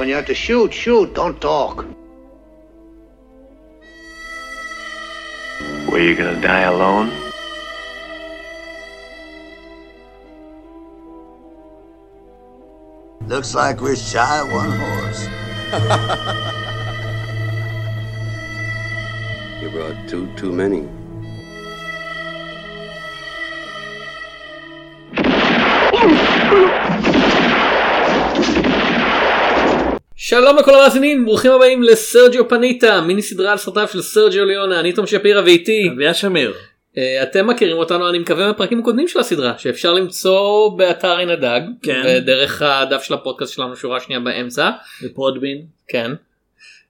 When you have to shoot, shoot, don't talk. Were you gonna die alone? Looks like we're shy of one horse. You brought two too many. שלום לכל המאזינים ברוכים הבאים לסרג'יו פניטה מיני סדרה על סרטיו של סרג'יו ליונה אני תום שפירא ואיתי אביה שמיר. אה, אתם מכירים אותנו אני מקווה בפרקים הקודמים של הסדרה שאפשר למצוא באתר עין הדג כן. ודרך הדף של הפודקאסט שלנו שורה שנייה באמצע בפרודבין. כן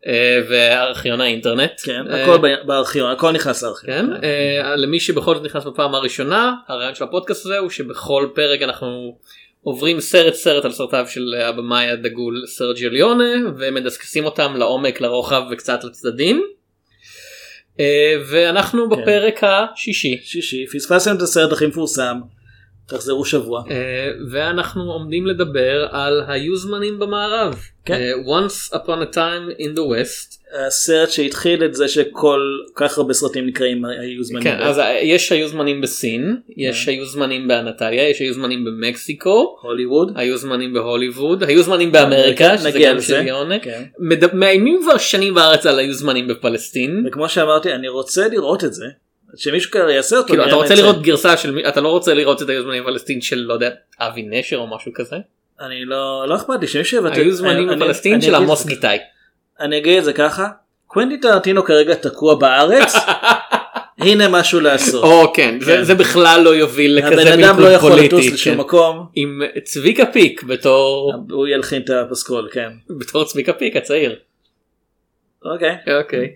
אה, וארכיון האינטרנט כן. אה, הכל בארכיון הכל נכנס לארכיון. כן אה, למי שבכל זאת נכנס בפעם הראשונה הרעיון של הפודקאסט הזה הוא שבכל פרק אנחנו עוברים סרט סרט על סרטיו של הבמאי הדגול סרג'יו ליונה ומדסקסים אותם לעומק לרוחב וקצת לצדדים. אה, ואנחנו כן. בפרק השישי שישי פספסתם את הסרט הכי מפורסם. תחזרו שבוע. אה, ואנחנו עומדים לדבר על היו זמנים במערב. כן. אה, once upon a time in the west. הסרט שהתחיל את זה שכל כך הרבה סרטים נקראים היו זמנים. כן, אז אה, יש היו זמנים בסין, יש כן. היו זמנים באנטליה, יש היו זמנים במקסיקו. הוליווד. היו זמנים בהוליווד, היו זמנים באמריקה, שזה גם יונה. כן. מאיימים כבר שנים בארץ על היו זמנים בפלסטין. וכמו שאמרתי אני רוצה לראות את זה. שמישהו כזה יעשה אותו. כאילו אתה רוצה. לראות גרסה של מי, אתה לא רוצה לראות את היו זמנים בפלסטין של לא יודע אבי נשר או משהו כזה. אני לא לא אכפת לי שמישהו יבטא. היו זמנים אני של עמוס גיטאי. אני אגיד את זה ככה. קוונטי טרנטינו כרגע תקוע בארץ. הנה משהו לעשות. או כן, זה- כן. זה בכלל לא יוביל לכזה הבן אדם לא יכול לטוס פוליטי. לשום כן. מקום. עם צביקה פיק בתור הוא ילחין את הפסקול כן. בתור צביקה פיק הצעיר. אוקיי. אוקיי.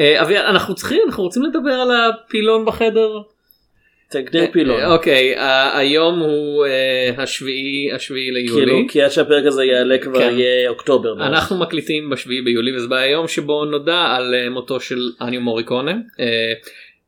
אה, אביעד אנחנו צריכים אנחנו רוצים לדבר על הפילון בחדר. תגדיר פילון. אוקיי ה- היום הוא אה, השביעי השביעי ליולי. כאילו כי עד שהפרק הזה יעלה כבר כן. יהיה אוקטובר. אנחנו מקליטים בשביעי ביולי וזה היום שבו נודע על אה, מותו של אניו מוריקונה. אה,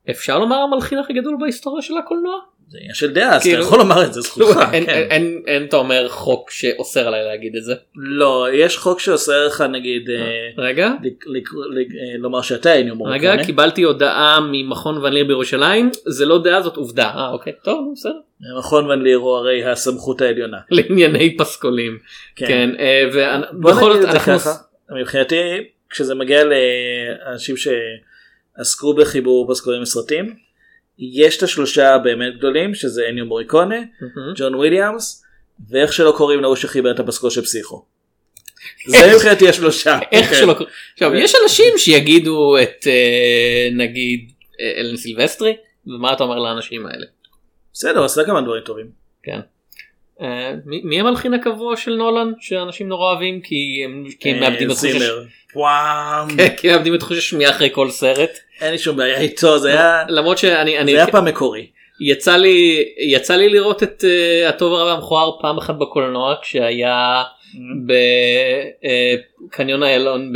אפשר לומר המלחין הכי גדול בהיסטוריה של הקולנוע? זה עניין של דעה אז אתה כאילו- יכול לומר את זה זכותך. אין- כן. אין- אתה אומר חוק שאוסר עליי להגיד את זה. לא יש חוק שאוסר לך נגיד אה, רגע. אה, לומר שאתה אין הומור. רגע קיבלתי הודעה ממכון ון ליר בירושלים זה לא דעה זאת עובדה אה אוקיי טוב בסדר מכון ון ליר הוא הרי הסמכות העליונה. לענייני פסקולים כן. כן אה, ובכל זאת אנחנו. מבחינתי כשזה מגיע לאנשים שעסקו בחיבור פסקולים לסרטים יש את השלושה באמת גדולים שזה אניו מוריקונה מהמם. ג'ון וויליאמס ואיך שלא קוראים להוא שחיבר את הפסקול של פסיכו. זה מבחינתי השלושה. איך כן. שלא עכשיו יש אנשים שיגידו את אה, נגיד אה, אלן סילבסטרי ומה אתה אומר לאנשים האלה. בסדר עשה כמה דברים טובים. כן. אה, מי המלחין הקבוע של נולן שאנשים נורא אוהבים כי הם מאבדים את חוש. וואם. כן, כי מאבדים את חוש השמיעה אחרי כל סרט אין לי שום בעיה איתו זה היה למרות שאני זה היה פעם מקורי. יצא לי יצא לי לראות את אה, הטוב הרע והמכוער פעם אחת בקולנוע כשהיה בקניון איילון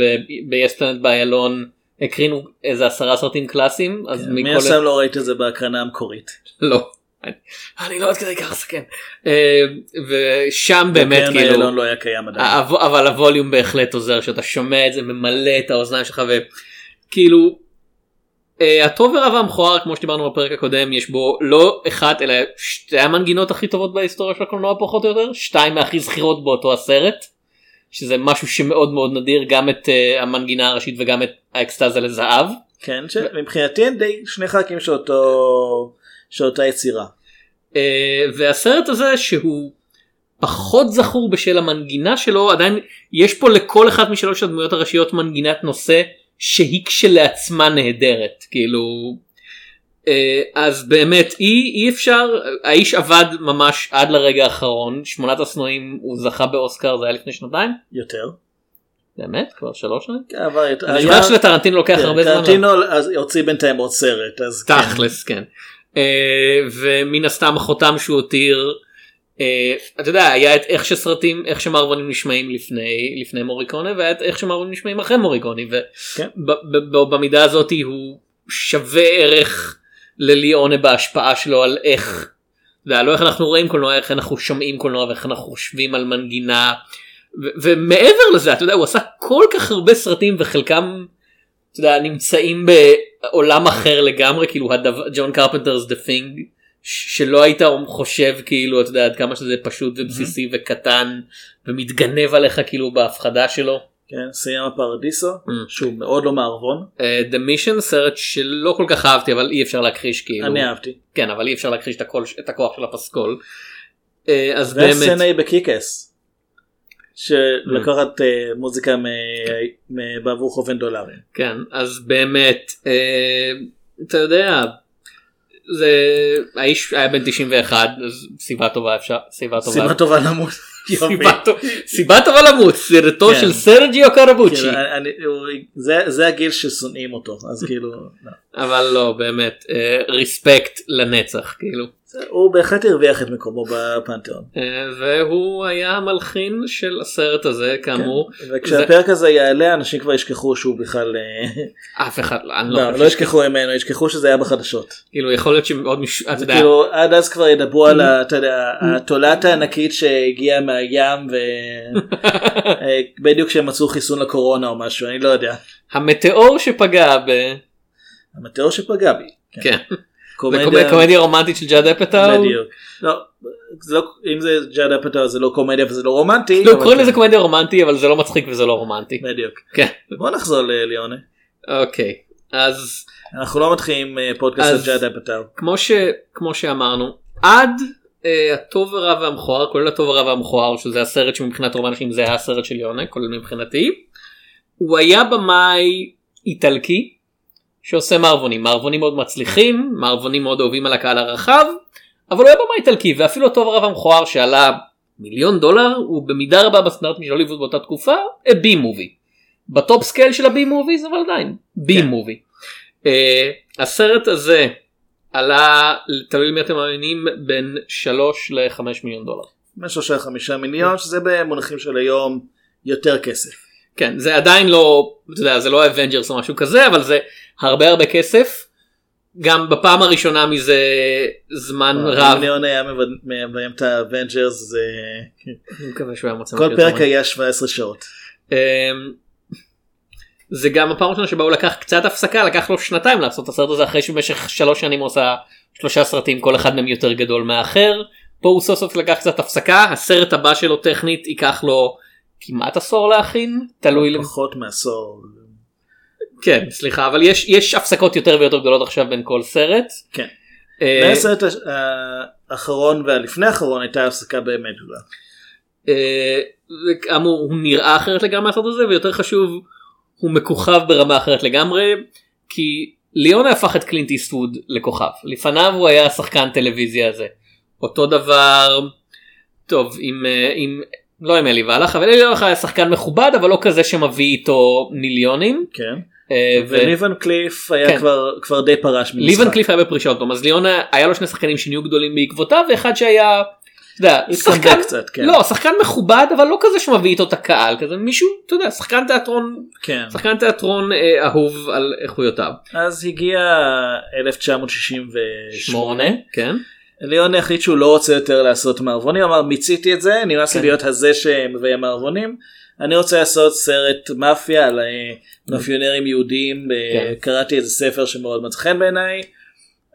ביספלנט באיילון הקרינו איזה עשרה סרטים קלאסיים אז מן מכל הסתם לא ראית את זה בהקרנה המקורית. לא. אני- לא עד כדי כך זקן. אה, ושם באמת כאילו לא היה קיים עדיין. אבל הווליום בהחלט עוזר שאתה שומע את זה ממלא את האוזניים שלך וכאילו אה, הטוב ורע והמכוער כמו שדיברנו בפרק הקודם יש בו לא אחת אלא שתי המנגינות הכי טובות בהיסטוריה של הקולנוע פחות או יותר שתיים מהכי זכירות באותו הסרט. שזה משהו שמאוד מאוד נדיר גם את אה, המנגינה הראשית וגם את האקסטזה לזהב. כן שמבחינתי הם די שני חלקים של אותו של אותה יצירה. אה, והסרט הזה שהוא פחות זכור בשל המנגינה שלו עדיין יש פה לכל אחת משלוש הדמויות הראשיות מנגינת נושא שהיא כשלעצמה נהדרת כאילו אה, אז באמת אי, אי אפשר האיש עבד ממש עד לרגע האחרון שמונת השנואים הוא זכה באוסקר זה היה לפני שנתיים יותר. באמת כבר שלוש שנים. כן, אבל אני זוכר שלטרנטינו לוקח כן, הרבה זמן. טרנטינו הוציא בינתיים עוד סרט אז כן. תכלס כן. אה, ומן הסתם החותם שהוא הותיר אה, אתה יודע היה את איך שסרטים איך שמערבונים נשמעים לפני לפני מוריקוני והיה את איך שמערבונים נשמעים אחרי מוריקוני כן. ובמידה הזאת הוא שווה ערך לליאונה בהשפעה שלו על איך. לא איך אנחנו רואים קולנוע איך אנחנו שומעים קולנוע ואיך אנחנו חושבים על מנגינה ומעבר לזה אתה יודע הוא עשה כל כך הרבה סרטים וחלקם אתה יודע, נמצאים בעולם אחר לגמרי כאילו John Carpenter's The Thing שלא היית חושב כאילו אתה יודע עד כמה שזה פשוט ובסיסי וקטן ומתגנב עליך כאילו בהפחדה שלו. כן, סיימה פרדיסו, Mm. שהוא מאוד לא מערבון, אה, The Mission סרט שלא כל כך אהבתי אבל אי אפשר להכחיש כאילו אני אהבתי. כן אבל אי אפשר להכחיש את, הקול, את הכוח של הפסקול. אה, אז באמת והסצנה היא בקיקס, שלקחת אה, מוזיקה בעבור חובן דולרים. כן אז באמת אה, אתה יודע זה האיש היה בן 91 אז סיבה טובה אפשר סיבה טובה סיבה טובה למות. סיבה טוב- סיבה טובה למות סרטו כן. של סרג'יו קרבוצ'י הוא- זה- הגיל ששונאים אותו, אז כאילו, לא. אבל לא באמת ריספקט לנצח כאילו הוא בהחלט הרוויח את מקומו בפנתיאון. אה, והוא היה המלחין של הסרט הזה כאמור וכשהפרק הזה יעלה אנשים כבר ישכחו שהוא בכלל, אה, אף אחד לא, אני לא, לא, לא ישכחו ממנו, ישכחו שזה היה בחדשות. כאילו יכול להיות שעוד מישהו אתה יודע כאילו עד אז כבר ידברו על יודע, התולעת הענקית שהגיעה מהים ובדיוק כשהם מצאו חיסון לקורונה או משהו אני לא יודע. המטאור שפגע ב... המטאור שפגע בי. כן. קומדיה- קומדיה רומנטית של ג'אד אפטאו. בדיוק. לא, לא, אם זה ג'אד אפטאו זה לא קומדיה וזה לא רומנטי. לא, קוראים כן. לזה קומדיה רומנטי אבל זה לא מצחיק וזה לא רומנטי. בדיוק. כן. בוא נחזור לליונה. אוקיי. אז אנחנו לא מתחילים אה, פודקאסט על ג'אד אפטאו. כמו ש... כמו שאמרנו עד אה, הטוב הרע והמכוער כולל הטוב הרע והמכוער שזה הסרט שמבחינת רוב האנשים זה היה הסרט של יונה כולל מבחינתי. הוא היה במאי איטלקי שעושה מערבונים מערבונים מאוד מצליחים מערבונים מאוד אוהבים על הקהל הרחב אבל הוא היה במאי איטלקי ואפילו הטוב הרע והמכוער שעלה מיליון דולר הוא במידה רבה בסטנדרטים של הוליווד באותה תקופה B movie. ב top scale של ה B movies אבל עדיין B movie. אה, הסרט הזה עלה תלוי למי אתם מאמינים בין 3 ל-5 מיליון דולר. בין שלושה לחמישה מיליון שזה במונחים של היום יותר כסף. כן זה עדיין לא אתה יודע, זה לא אבנג'רס או משהו כזה אבל זה הרבה הרבה כסף. גם בפעם הראשונה מזה זמן רב. מיליון היה מביים- את האבנג'רס זה אני מקווה שהוא היה מוצא כל פרק היה 17 שעות. אמ, זה גם הפעם הראשונה שבה הוא לקח קצת הפסקה לקח לו שנתיים לעשות את הסרט הזה אחרי שבמשך שלוש שנים הוא עושה שלושה סרטים כל אחד מהם יותר גדול מהאחר. פה הוא סוף סוף לקח קצת הפסקה הסרט הבא שלו טכנית ייקח לו כמעט עשור להכין תלוי למ- פחות מעשור. כן סליחה אבל יש יש הפסקות יותר ויותר גדולות עכשיו בין כל סרט. כן. אה, מהסרט הש- האחרון והלפני האחרון הייתה הפסקה באמת גדולה. אה, כאמור הוא נראה אחרת לגמרי מהסרט הזה ויותר חשוב הוא מכוכב ברמה אחרת לגמרי כי ליאונה הפך את קלינט איסטווד לכוכב לפניו הוא היה שחקן טלוויזיה הזה אותו דבר טוב עם אה, עם לא עם אלי והלך אבל אלי והלך היה שחקן מכובד אבל לא כזה שמביא איתו מיליונים. כן. אה, וליבן קליף היה כן. כבר כבר די פרש ממשחק. ליבן קליף היה בפרישה עוד פעם אז ליאונה היה לו שני שחקנים שנהיו גדולים בעקבותיו ואחד שהיה. אתה יודע, שחקן, קצת, כן. לא שחקן מכובד אבל לא כזה שמביא איתו את הקהל כזה מישהו אתה יודע שחקן תיאטרון כן. שחקן תיאטרון אה, אהוב על איכויותיו. אז הגיע 1968. כן. ליאון החליט שהוא לא רוצה יותר לעשות מערבונים אמר מיציתי את זה נמאס לי כן. להיות הזה שמביים מערבונים. אני רוצה לעשות סרט מאפיה על אה, מאפיונרים יהודים כן. קראתי איזה ספר שמאוד מצא חן בעיניי.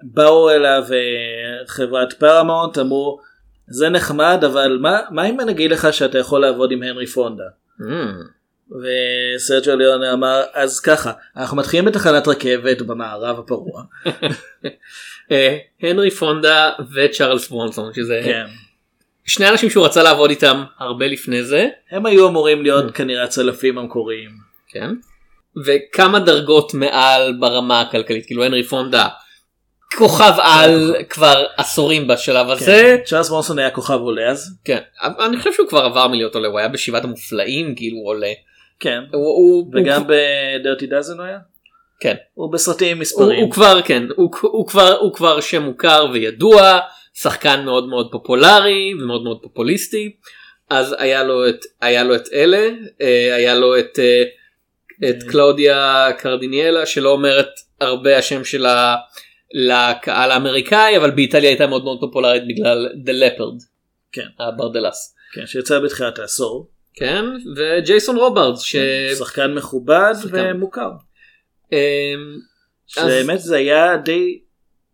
באו אליו אה, חברת פרמונט אמרו זה נחמד אבל מה מה אם אני אגיד לך שאתה יכול לעבוד עם הנרי פונדה. Mm. וסרג'ו ליאון אמר אז ככה אנחנו מתחילים בתחנת רכבת במערב הפרוע. אה, הנרי פונדה וצ'ארלס ברונסון שזה כן. שני אנשים שהוא רצה לעבוד איתם הרבה לפני זה. הם היו אמורים להיות כנראה הצלפים המקוריים. כן. וכמה דרגות מעל ברמה הכלכלית כאילו הנרי פונדה כוכב על כבר עשורים בשלב הזה. כן. צ'ארלס מונסון היה כוכב עולה אז. כן. אני חושב שהוא כבר עבר מלהיות עולה הוא היה בשבעת המופלאים כאילו הוא עולה. כן. וגם בדרטי דאזן הוא היה? כן. הוא בסרטים מספרים. הוא כבר כן הוא כבר שם מוכר וידוע שחקן מאוד מאוד פופולרי ומאוד מאוד פופוליסטי אז היה לו את היה לו את אלה אה, היה לו את אה, את קלאודיה קרדיניאלה שלא אומרת הרבה השם שלה לקהל האמריקאי אבל באיטליה הייתה מאוד מאוד פופולרית בגלל The Leopard כן. הברדלס כן, שיצא בתחילת העשור. כן וג'ייסון רוברדס ש... שחקן מכובד שחקן. ומוכר. אמ, אז- שבאמת זה היה די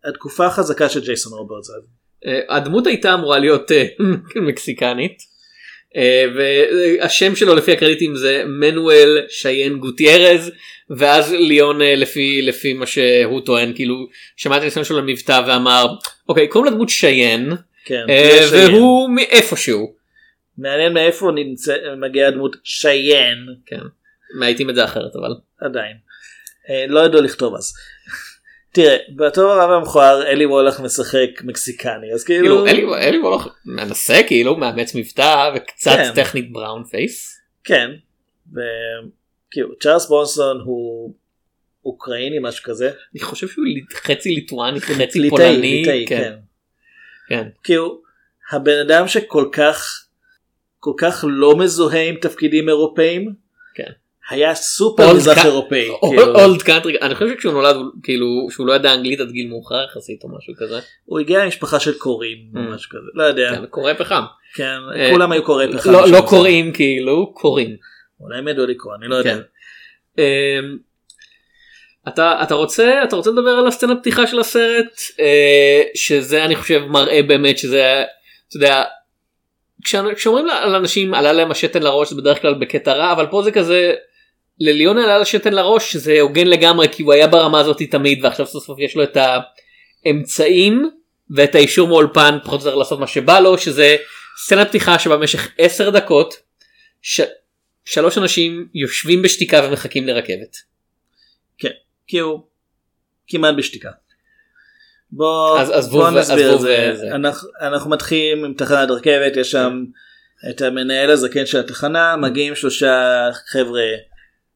התקופה החזקה של ג'ייסון. אה, הדמות הייתה אמורה להיות אה, מקסיקנית אה, והשם שלו לפי הקרדיטים זה מנואל שיין גוטיירז ואז ליאון אה, לפי לפי מה שהוא טוען כאילו שמעתי את השם שלו במבטא ואמר אוקיי קוראים לדמות שיין כן, אה, יש שיין. והוא מאיפשהו מעניין מאיפה נמצא מגיעה הדמות שיין כן מעיטים את זה אחרת אבל עדיין. אה, לא ידעו לכתוב אז. תראה בתור הרב המכוער אלי וולך משחק מקסיקני אז כאילו כאילו אלי אלי וולך מנסה כאילו מאמץ מבטא וקצת כן. טכנית בראון פייס כן. וכאילו צ'ארלס בונסון הוא אוקראיני משהו כזה. אני חושב שהוא חצי ליטואני חצי פולני ליטאי, כן. כן. כן. כאילו הבן אדם שכל כך כל כך לא מזוהה עם תפקידים אירופאים. היה סופר מזרח אירופאי. כאילו. אולד קאנטרי אני חושב שכשהוא נולד כאילו שהוא לא ידע אנגלית עד גיל מאוחר יחסית או משהו כזה הוא הגיע ממשפחה של קוראים או Mm. משהו כזה לא יודע כן, קורא פחם כן אה, כולם היו קוראי פחם. לא שם לא. קוראים כאילו קוראים אולי הם ידעו לקרוא אני לא יודע. כן. אמ, אתה אתה רוצה אתה רוצה לדבר על הסצנה פתיחה של הסרט אה, שזה אני חושב מראה באמת שזה אתה יודע כשאומרים לאנשים עלה להם השתן לראש זה בדרך כלל בקטע רע אבל פה זה כזה לליון עלה לשתן לראש שזה הוגן לגמרי כי הוא היה ברמה הזאת תמיד ועכשיו סוף סוף יש לו את האמצעים ואת האישור מאולפן פחות או יותר לעשות מה שבא לו שזה סצנת פתיחה שבמשך 10 דקות ש... שלוש אנשים יושבים בשתיקה ומחכים לרכבת. כאילו כמעט בשתיקה. בוא, אז עזבו בוא נסביר את זה. וזה. אנחנו, אנחנו מתחילים עם תחנת רכבת יש שם את המנהל הזקן של התחנה מגיעים שלושה חבר'ה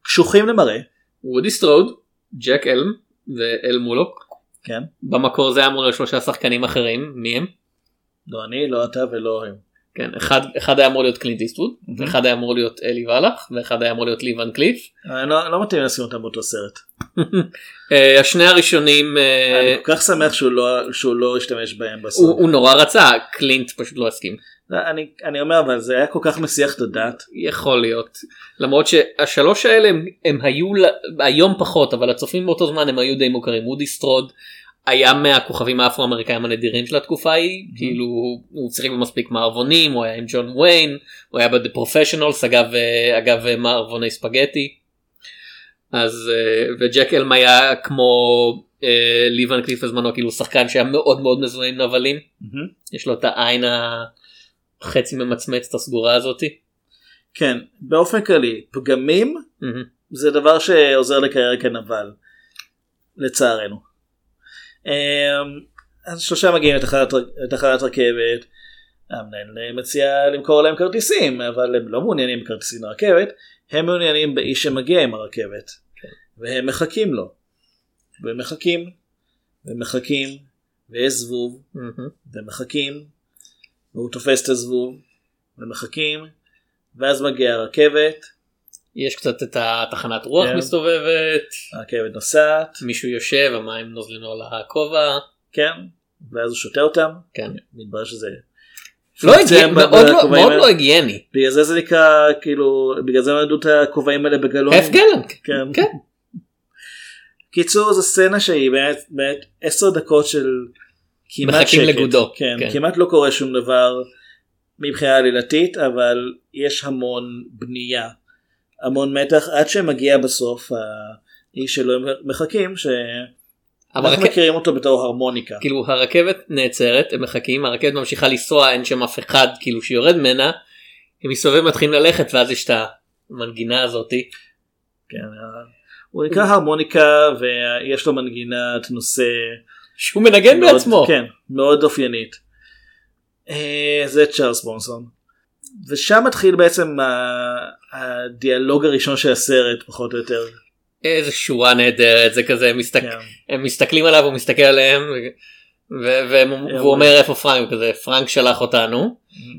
קשוחים למראה. וודי סטרוד, ג'ק אלם ואל מולוק. כן. במקור זה היה אמור להיות שלושה שחקנים אחרים מי הם? לא אני לא אתה ולא הם. כן אחד אחד היה אמור להיות קלינט איסטווד אחד היה אמור להיות אלי וואלך ואחד היה אמור להיות לי ואן קליף. אני לא, לא מתאים לשים אותם באותו סרט. אה, השני הראשונים אה, אני כל כך שמח שהוא לא, שהוא לא השתמש בהם בסוף. הוא הוא נורא רצה קלינט פשוט לא הסכים. אני, אני אומר אבל זה היה כל כך מסיח את הדעת. יכול להיות. למרות שהשלוש האלה הם, הם היו היום פחות אבל הצופים באותו זמן הם היו די מוכרים. וודי סטרוד היה מהכוכבים האפרו-אמריקאים הנדירים של התקופה ההיא. כאילו הוא- שיחק במספיק מערבונים הוא היה עם ג'ון ויין הוא היה ב-The Professionals אגב אה, אגב אה, מערבוני ספגטי. אז אה, וג'ק אלם היה כמו אה, ליבן קליף בזמנו כאילו שחקן שהיה מאוד מאוד מזוהה עם נבלים. יש לו את העין החצי ממצמצת הסגורה הזאתי. כן באופן כללי פגמים מהמם. זה דבר שעוזר לקריירה כנבל לצערנו. אמ, אז שלושה מגיעים לתחנת, רכבת המנהל מציע למכור להם כרטיסים אבל הם לא מעוניינים בכרטיסים לרכבת הם מעוניינים באיש שמגיע עם הרכבת והם מחכים לו והם מחכים ומחכים ויש זבוב מהמם. ומחכים והוא תופס את הזבוב ומחכים ואז מגיעה הרכבת יש קצת את התחנת רוח כן. מסתובבת, הרכבת נוסעת מישהו יושב, המים נוזלים לו על הכובע, כן ואז הוא שותה אותם כן. מתברר שזה לא ב- מאוד לא- מאוד. לא הגיוני. בגלל זה זה נקרא כאילו בגלל זה למדו את הכובעים האלה בגלונים. הף גלנט. כן. כן. קיצור זו סצנה שהיא באמת באמת עשר דקות של מחכים שקט. לגודו. כן, כן. כמעט לא קורה שום דבר מבחינה עלילתית אבל יש המון בנייה המון מתח עד שמגיע בסוף האיש שלו הם מחכים אבל שאנחנו הרכ- מכירים אותו בתור הרמוניקה. כאילו הרכבת נעצרת, הם מחכים, הרכבת ממשיכה לנסוע, אין שם אף אחד כאילו שיורד ממנה, הם מסתובבים מתחילים ללכת ואז יש את המנגינה הזאתי. כן, הוא נקרא הרמוניקה ויש לו מנגינת נושא שהוא מנגן מאוד- בעצמו. כן, מאוד אופיינית. אה, זה צ'ארלס בונסון. ושם מתחיל בעצם הדיאלוג הראשון של הסרט פחות או יותר. איזה שורה נהדרת, זה כזה, הם, מסתק... כן. הם מסתכלים עליו, הוא מסתכל עליהם, ו... ו... והם... והוא אומר איפה פרנק, כזה פרנק שלח אותנו,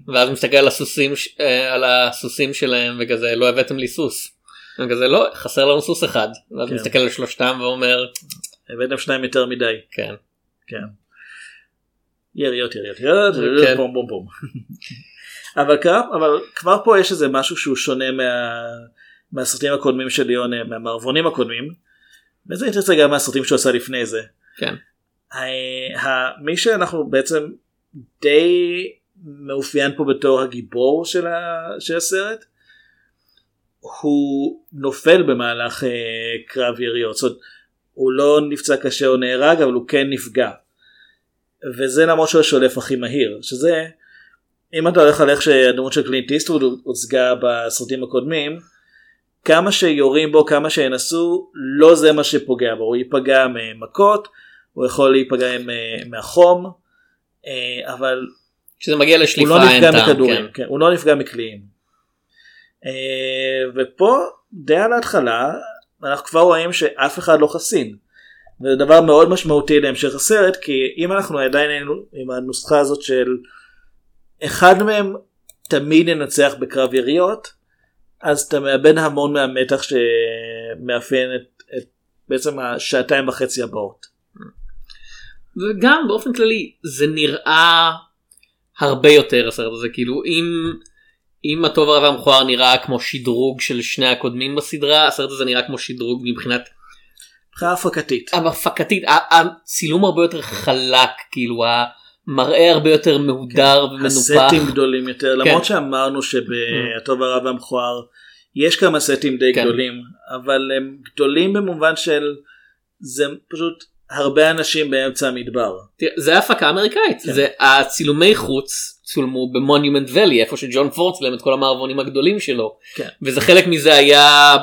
ואז הוא מסתכל על הסוסים, ש- אה, על הסוסים שלהם וכזה לא הבאתם לי סוס. הם כזה לא חסר לנו סוס אחד ואז כן. מסתכל על שלושתם ואומר הבאתם שניים יותר מדי. כן כן. יריות יריות יריות כן. בום בום בום. אבל, כבר, אבל כבר פה יש איזה משהו שהוא שונה מה, מהסרטים הקודמים של ליאון, מהמערבונים הקודמים. וזה אינטרסט גם מהסרטים שהוא עשה לפני זה. כן. מי שאנחנו בעצם די מאופיין פה בתור הגיבור של, ה- של הסרט הוא נופל במהלך אה, קרב יריות. זאת אומרת, הוא לא נפצע קשה או נהרג אבל הוא כן נפגע. וזה למרות שהוא השולף הכי מהיר שזה אם אתה הולך על איך שהדמות של קלינט איסטווד הוצגה בסרטים הקודמים כמה שיורים בו כמה שינסו לא זה מה שפוגע בו הוא ייפגע ממכות הוא יכול להיפגע מהחום אה, אבל כשזה מגיע הוא לשליפה לא אין נפגע טעם. מכדורים, כן. כן. הוא לא נפגע מקליעים. אה, ופה די על ההתחלה אנחנו כבר רואים שאף אחד לא חסין. וזה דבר מאוד משמעותי להמשך הסרט כי אם אנחנו עדיין היינו עם הנוסחה הזאת של אחד מהם תמיד ינצח בקרב יריות אז אתה מאבד המון מהמתח שמאפיין את, את בעצם השעתיים וחצי הבאות. וגם באופן כללי זה נראה הרבה יותר הסרט הזה כאילו אם אם הטוב הרע והמכוער נראה כמו שדרוג של שני הקודמים בסדרה הסרט הזה נראה כמו שדרוג מבחינת מבחינה הפקתית. הפקתית הצילום הרבה יותר חלק כאילו המראה הרבה יותר מהודר ומנופח. הסטים גדולים יותר כן. למרות שאמרנו שבהטוב הרע והמכוער יש כמה סטים די כן. גדולים אבל הם גדולים במובן של זה פשוט הרבה אנשים באמצע המדבר. תראה, זה הפקה אמריקאית כן. זה הצילומי חוץ צולמו במונומנט ואלי איפה שג'ון פורד צילם את כל המערבונים הגדולים שלו כן. וזה חלק מזה היה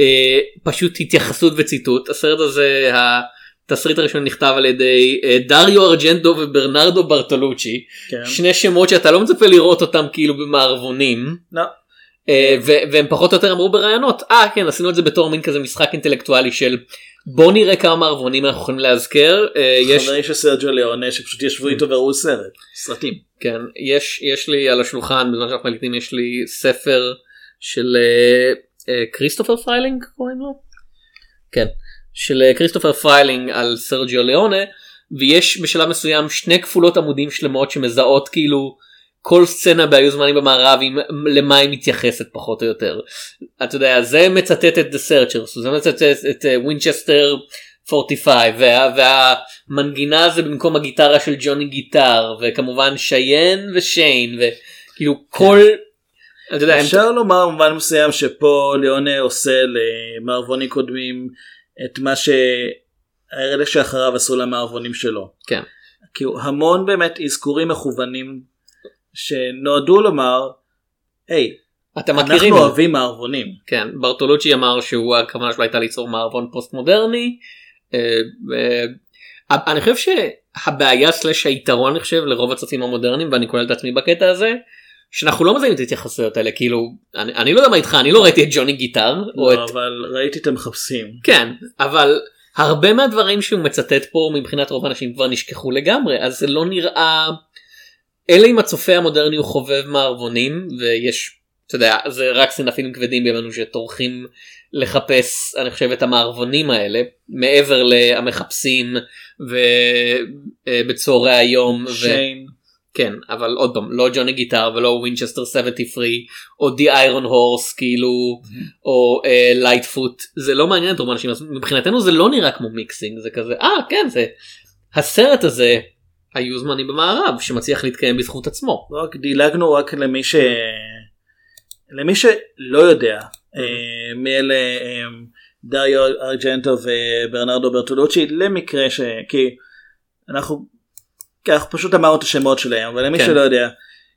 אה, פשוט התייחסות וציטוט הסרט הזה התסריט הראשון נכתב על ידי אה, דריו ארג'נטו וברנרדו ברטולוצ'י כן. שני שמות שאתה לא מצפה לראות אותם כאילו במערבונים לא. אה, והם פחות או יותר אמרו בראיונות אה כן עשינו את זה בתור מין כזה משחק אינטלקטואלי של בוא נראה כמה מערבונים אנחנו יכולים להזכר אה, יש חברים של סרג'יו ליאונה שפשוט ישבו איתו וראו סרט. סרטים. כן יש יש לי על השולחן בזמן שאנחנו מקליטים יש לי ספר של אה, אה, כריסטופר פריילינג קוראים לו? כן של אה, כריסטופר פריילינג על סרג'יו ליאונה ויש בשלב מסוים שני כפולות עמודים שלמות שמזהות כאילו כל סצנה בהיו זמנים במערב עם למה היא מתייחסת פחות או יותר. אתה יודע זה מצטט את The Searchers זה מצטט את ווינצ'סטר 45 וה, והמנגינה זה במקום הגיטרה של ג'וני גיטר וכמובן Shane ושיין וכאילו כל. אתה יודע, הם- אפשר לומר במובן מסוים שפה ליאונה עושה למערבונים קודמים את מה שהאלה שאחריו עשו למערבונים שלו. כן. כאילו המון באמת אזכורים מכוונים שנועדו לומר היי אתם מכירים אנחנו זה. אוהבים מערבונים. כן ברטולוצ'י אמר שהוא הכוונה שלו הייתה ליצור מערבון פוסט מודרני. אה, אה, אני חושב שהבעיה סלש היתרון אני חושב לרוב הצופים המודרניים ואני כולל את עצמי בקטע הזה. שאנחנו לא מזהים את ההתייחסויות האלה כאילו אני, אני לא יודע מה איתך אני לא ראיתי את ג'וני גיטר או את לא, אבל ראיתי את המחפשים. כן אבל הרבה מהדברים שהוא מצטט פה מבחינת רוב האנשים כבר נשכחו לגמרי אז זה לא נראה אלא אם הצופה המודרני הוא חובב מערבונים ויש אתה יודע זה רק סינפילים כבדים בימינו שטורחים לחפש אני חושב את המערבונים האלה מעבר למחפשים ובצהרי היום. ו... שיין. כן אבל עוד פעם לא ג'וני גיטר ולא ווינצ'סטר 73 או The Iron Horse כאילו או לייטפוט זה לא מעניין את רוב האנשים אז מבחינתנו זה לא נראה כמו מיקסינג זה כזה אה כן זה הסרט הזה היו זמנים במערב שמצליח להתקיים בזכות עצמו. לא רק דילגנו רק למי ש... למי שלא יודע אה, מי אלה אה, דריו ארג'נטו וברנרדו ברטולוצ'י למקרה ש... כי אנחנו, אנחנו פשוט אמרנו את השמות שלהם אבל למי כן. שלא יודע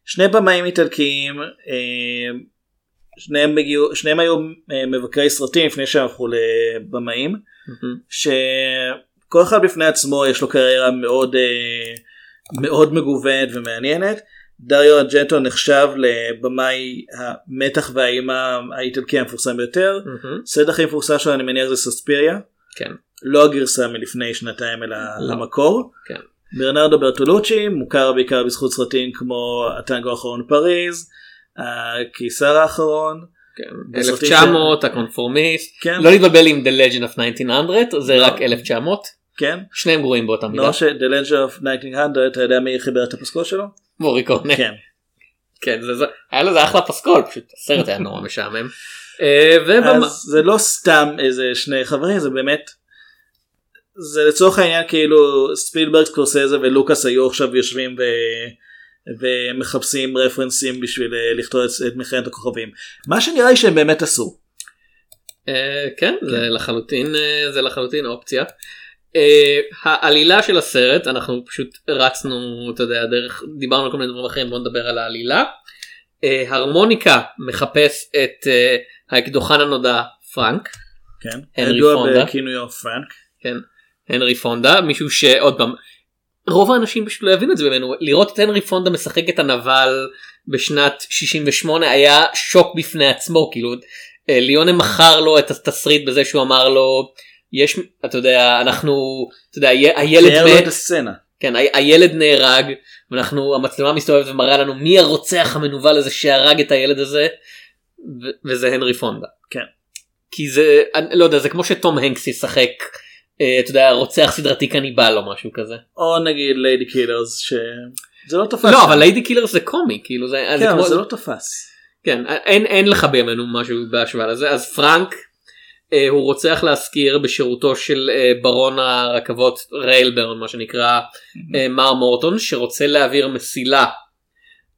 שני במאים איטלקיים אה, שניהם, הגיעו, שניהם היו מבקרי סרטים לפני שהלכו לבמאים שכל אחד בפני עצמו יש לו קריירה מאוד אה, מאוד מגוונת ומעניינת. דריו אג'נטו נחשב לבמאי המתח והאימה האיטלקי המפורסם ביותר. סרט הכי מפורסם שלו אני מניח זה סוספיריה. כן. לא הגרסה מלפני שנתיים אלא לא. המקור. כן. ברנרדו ברטולוצ'י מוכר בעיקר בזכות סרטים כמו הטנגו האחרון בפריז, הקיסר האחרון. כן. בסרטים 1900 הקונפורמיסט כן. לא להתבלבל עם The Legend of 1900 זה לא. רק 1900 כן. שניהם גרועים באותה מידה. לא ש- The Legend of 1900 אתה יודע מי חיבר את הפסקול שלו? מוריקונה. כן. כן זה, זה היה לזה אחלה פסקול פשוט הסרט היה נורא משעמם. אה, אז זה לא סתם איזה שני חברים זה באמת. זה לצורך העניין כאילו ספילברג סקורסזה ולוקאס היו עכשיו יושבים ו... ומחפשים רפרנסים בשביל אה, לכתוב את, את מלחמת הכוכבים מה שנראה לי שהם באמת עשו. אה, כן זה לחלוטין זה לחלוטין אופציה. אה, העלילה של הסרט אנחנו פשוט רצנו אתה יודע דרך דיברנו על כל מיני דברים אחרים בוא נדבר על העלילה. אה, הרמוניקה מחפש את אה, האקדוחן הנודע פרנק כן. הנרי פונדה. בכינויו פרנק. כן הנרי פונדה מישהו שעוד פעם רוב האנשים פשוט לא יבינו את זה ממנו לראות את הנרי פונדה משחק את הנבל בשנת 68 היה שוק בפני עצמו כאילו ליונה מכר לו את התסריט בזה שהוא אמר לו יש אתה יודע אנחנו אתה יודע הילד מת הסצנה. כן ה- הילד נהרג ואנחנו המצלמה מסתובבת ומראה לנו מי הרוצח המנוול הזה שהרג את הילד הזה ו- וזה הנרי פונדה. כן. כי זה אני לא יודע זה כמו שתום הנקס ישחק אה, אתה יודע רוצח סדרתי קניבל או משהו כזה. או נגיד Ladykillers שזה לא תפס. לא אבל ליידי קילר זה קומי כאילו זה, כן זה כמו, זה לא תפס. כן אין אין לך בימינו משהו בהשוואה לזה אז פרנק הוא רוצח להזכיר בשירותו של אה, ברון הרכבות rail baron מה שנקרא אה, מר מורטון שרוצה להעביר מסילה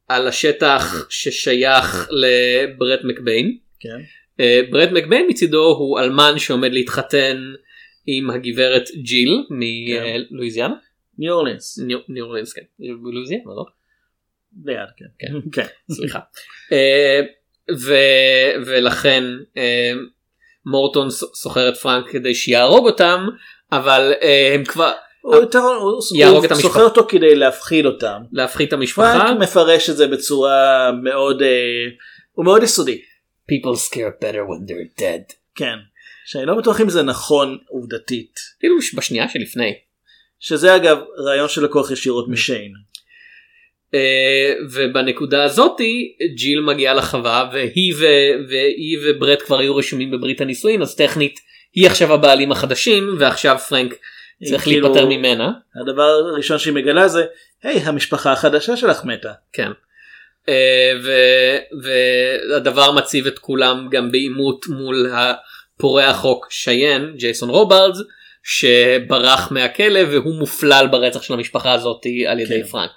על השטח ששייך לברט מקביין. כן. אה, ברד מקביין מצידו הוא אלמן שעומד להתחתן עם הגברת ג'יל מלואיזיאנה. ניו אורלינס. ניו אורלינס כן. לואיזיאנה לא? ליד כן. כן. כן. סליחה. אה, ולכן אה, מורטון סוחר את פרנק כדי שיהרוג אותם אבל אה, הם כבר הוא יותר יהרוג את המשפחה. סוחר אותו כדי להפחיד אותם. להפחית את המשפחה. פרנק מפרש את זה בצורה מאוד אה, הוא מאוד יסודי. people scare better when they're dead. כן. שאני לא בטוח אם זה נכון עובדתית. כאילו בשנייה שלפני. שזה אגב רעיון שלקוח ישירות משיין. אה, ובנקודה הזאתי ג'יל מגיעה לחווה והיא, ו, והיא וברט כבר היו רשומים בברית הנישואין אז טכנית היא עכשיו הבעלים החדשים ועכשיו פרנק צריך כאילו, להיפטר ממנה. הדבר הראשון שהיא מגלה זה היי המשפחה החדשה שלך מתה. כן. אה, ו- והדבר מציב את כולם גם בעימות מול הפורע חוק שאיין ג'ייסון רוברדס שברח מהכלא והוא מופלל ברצח של המשפחה הזאת על ידי כן. פרנק.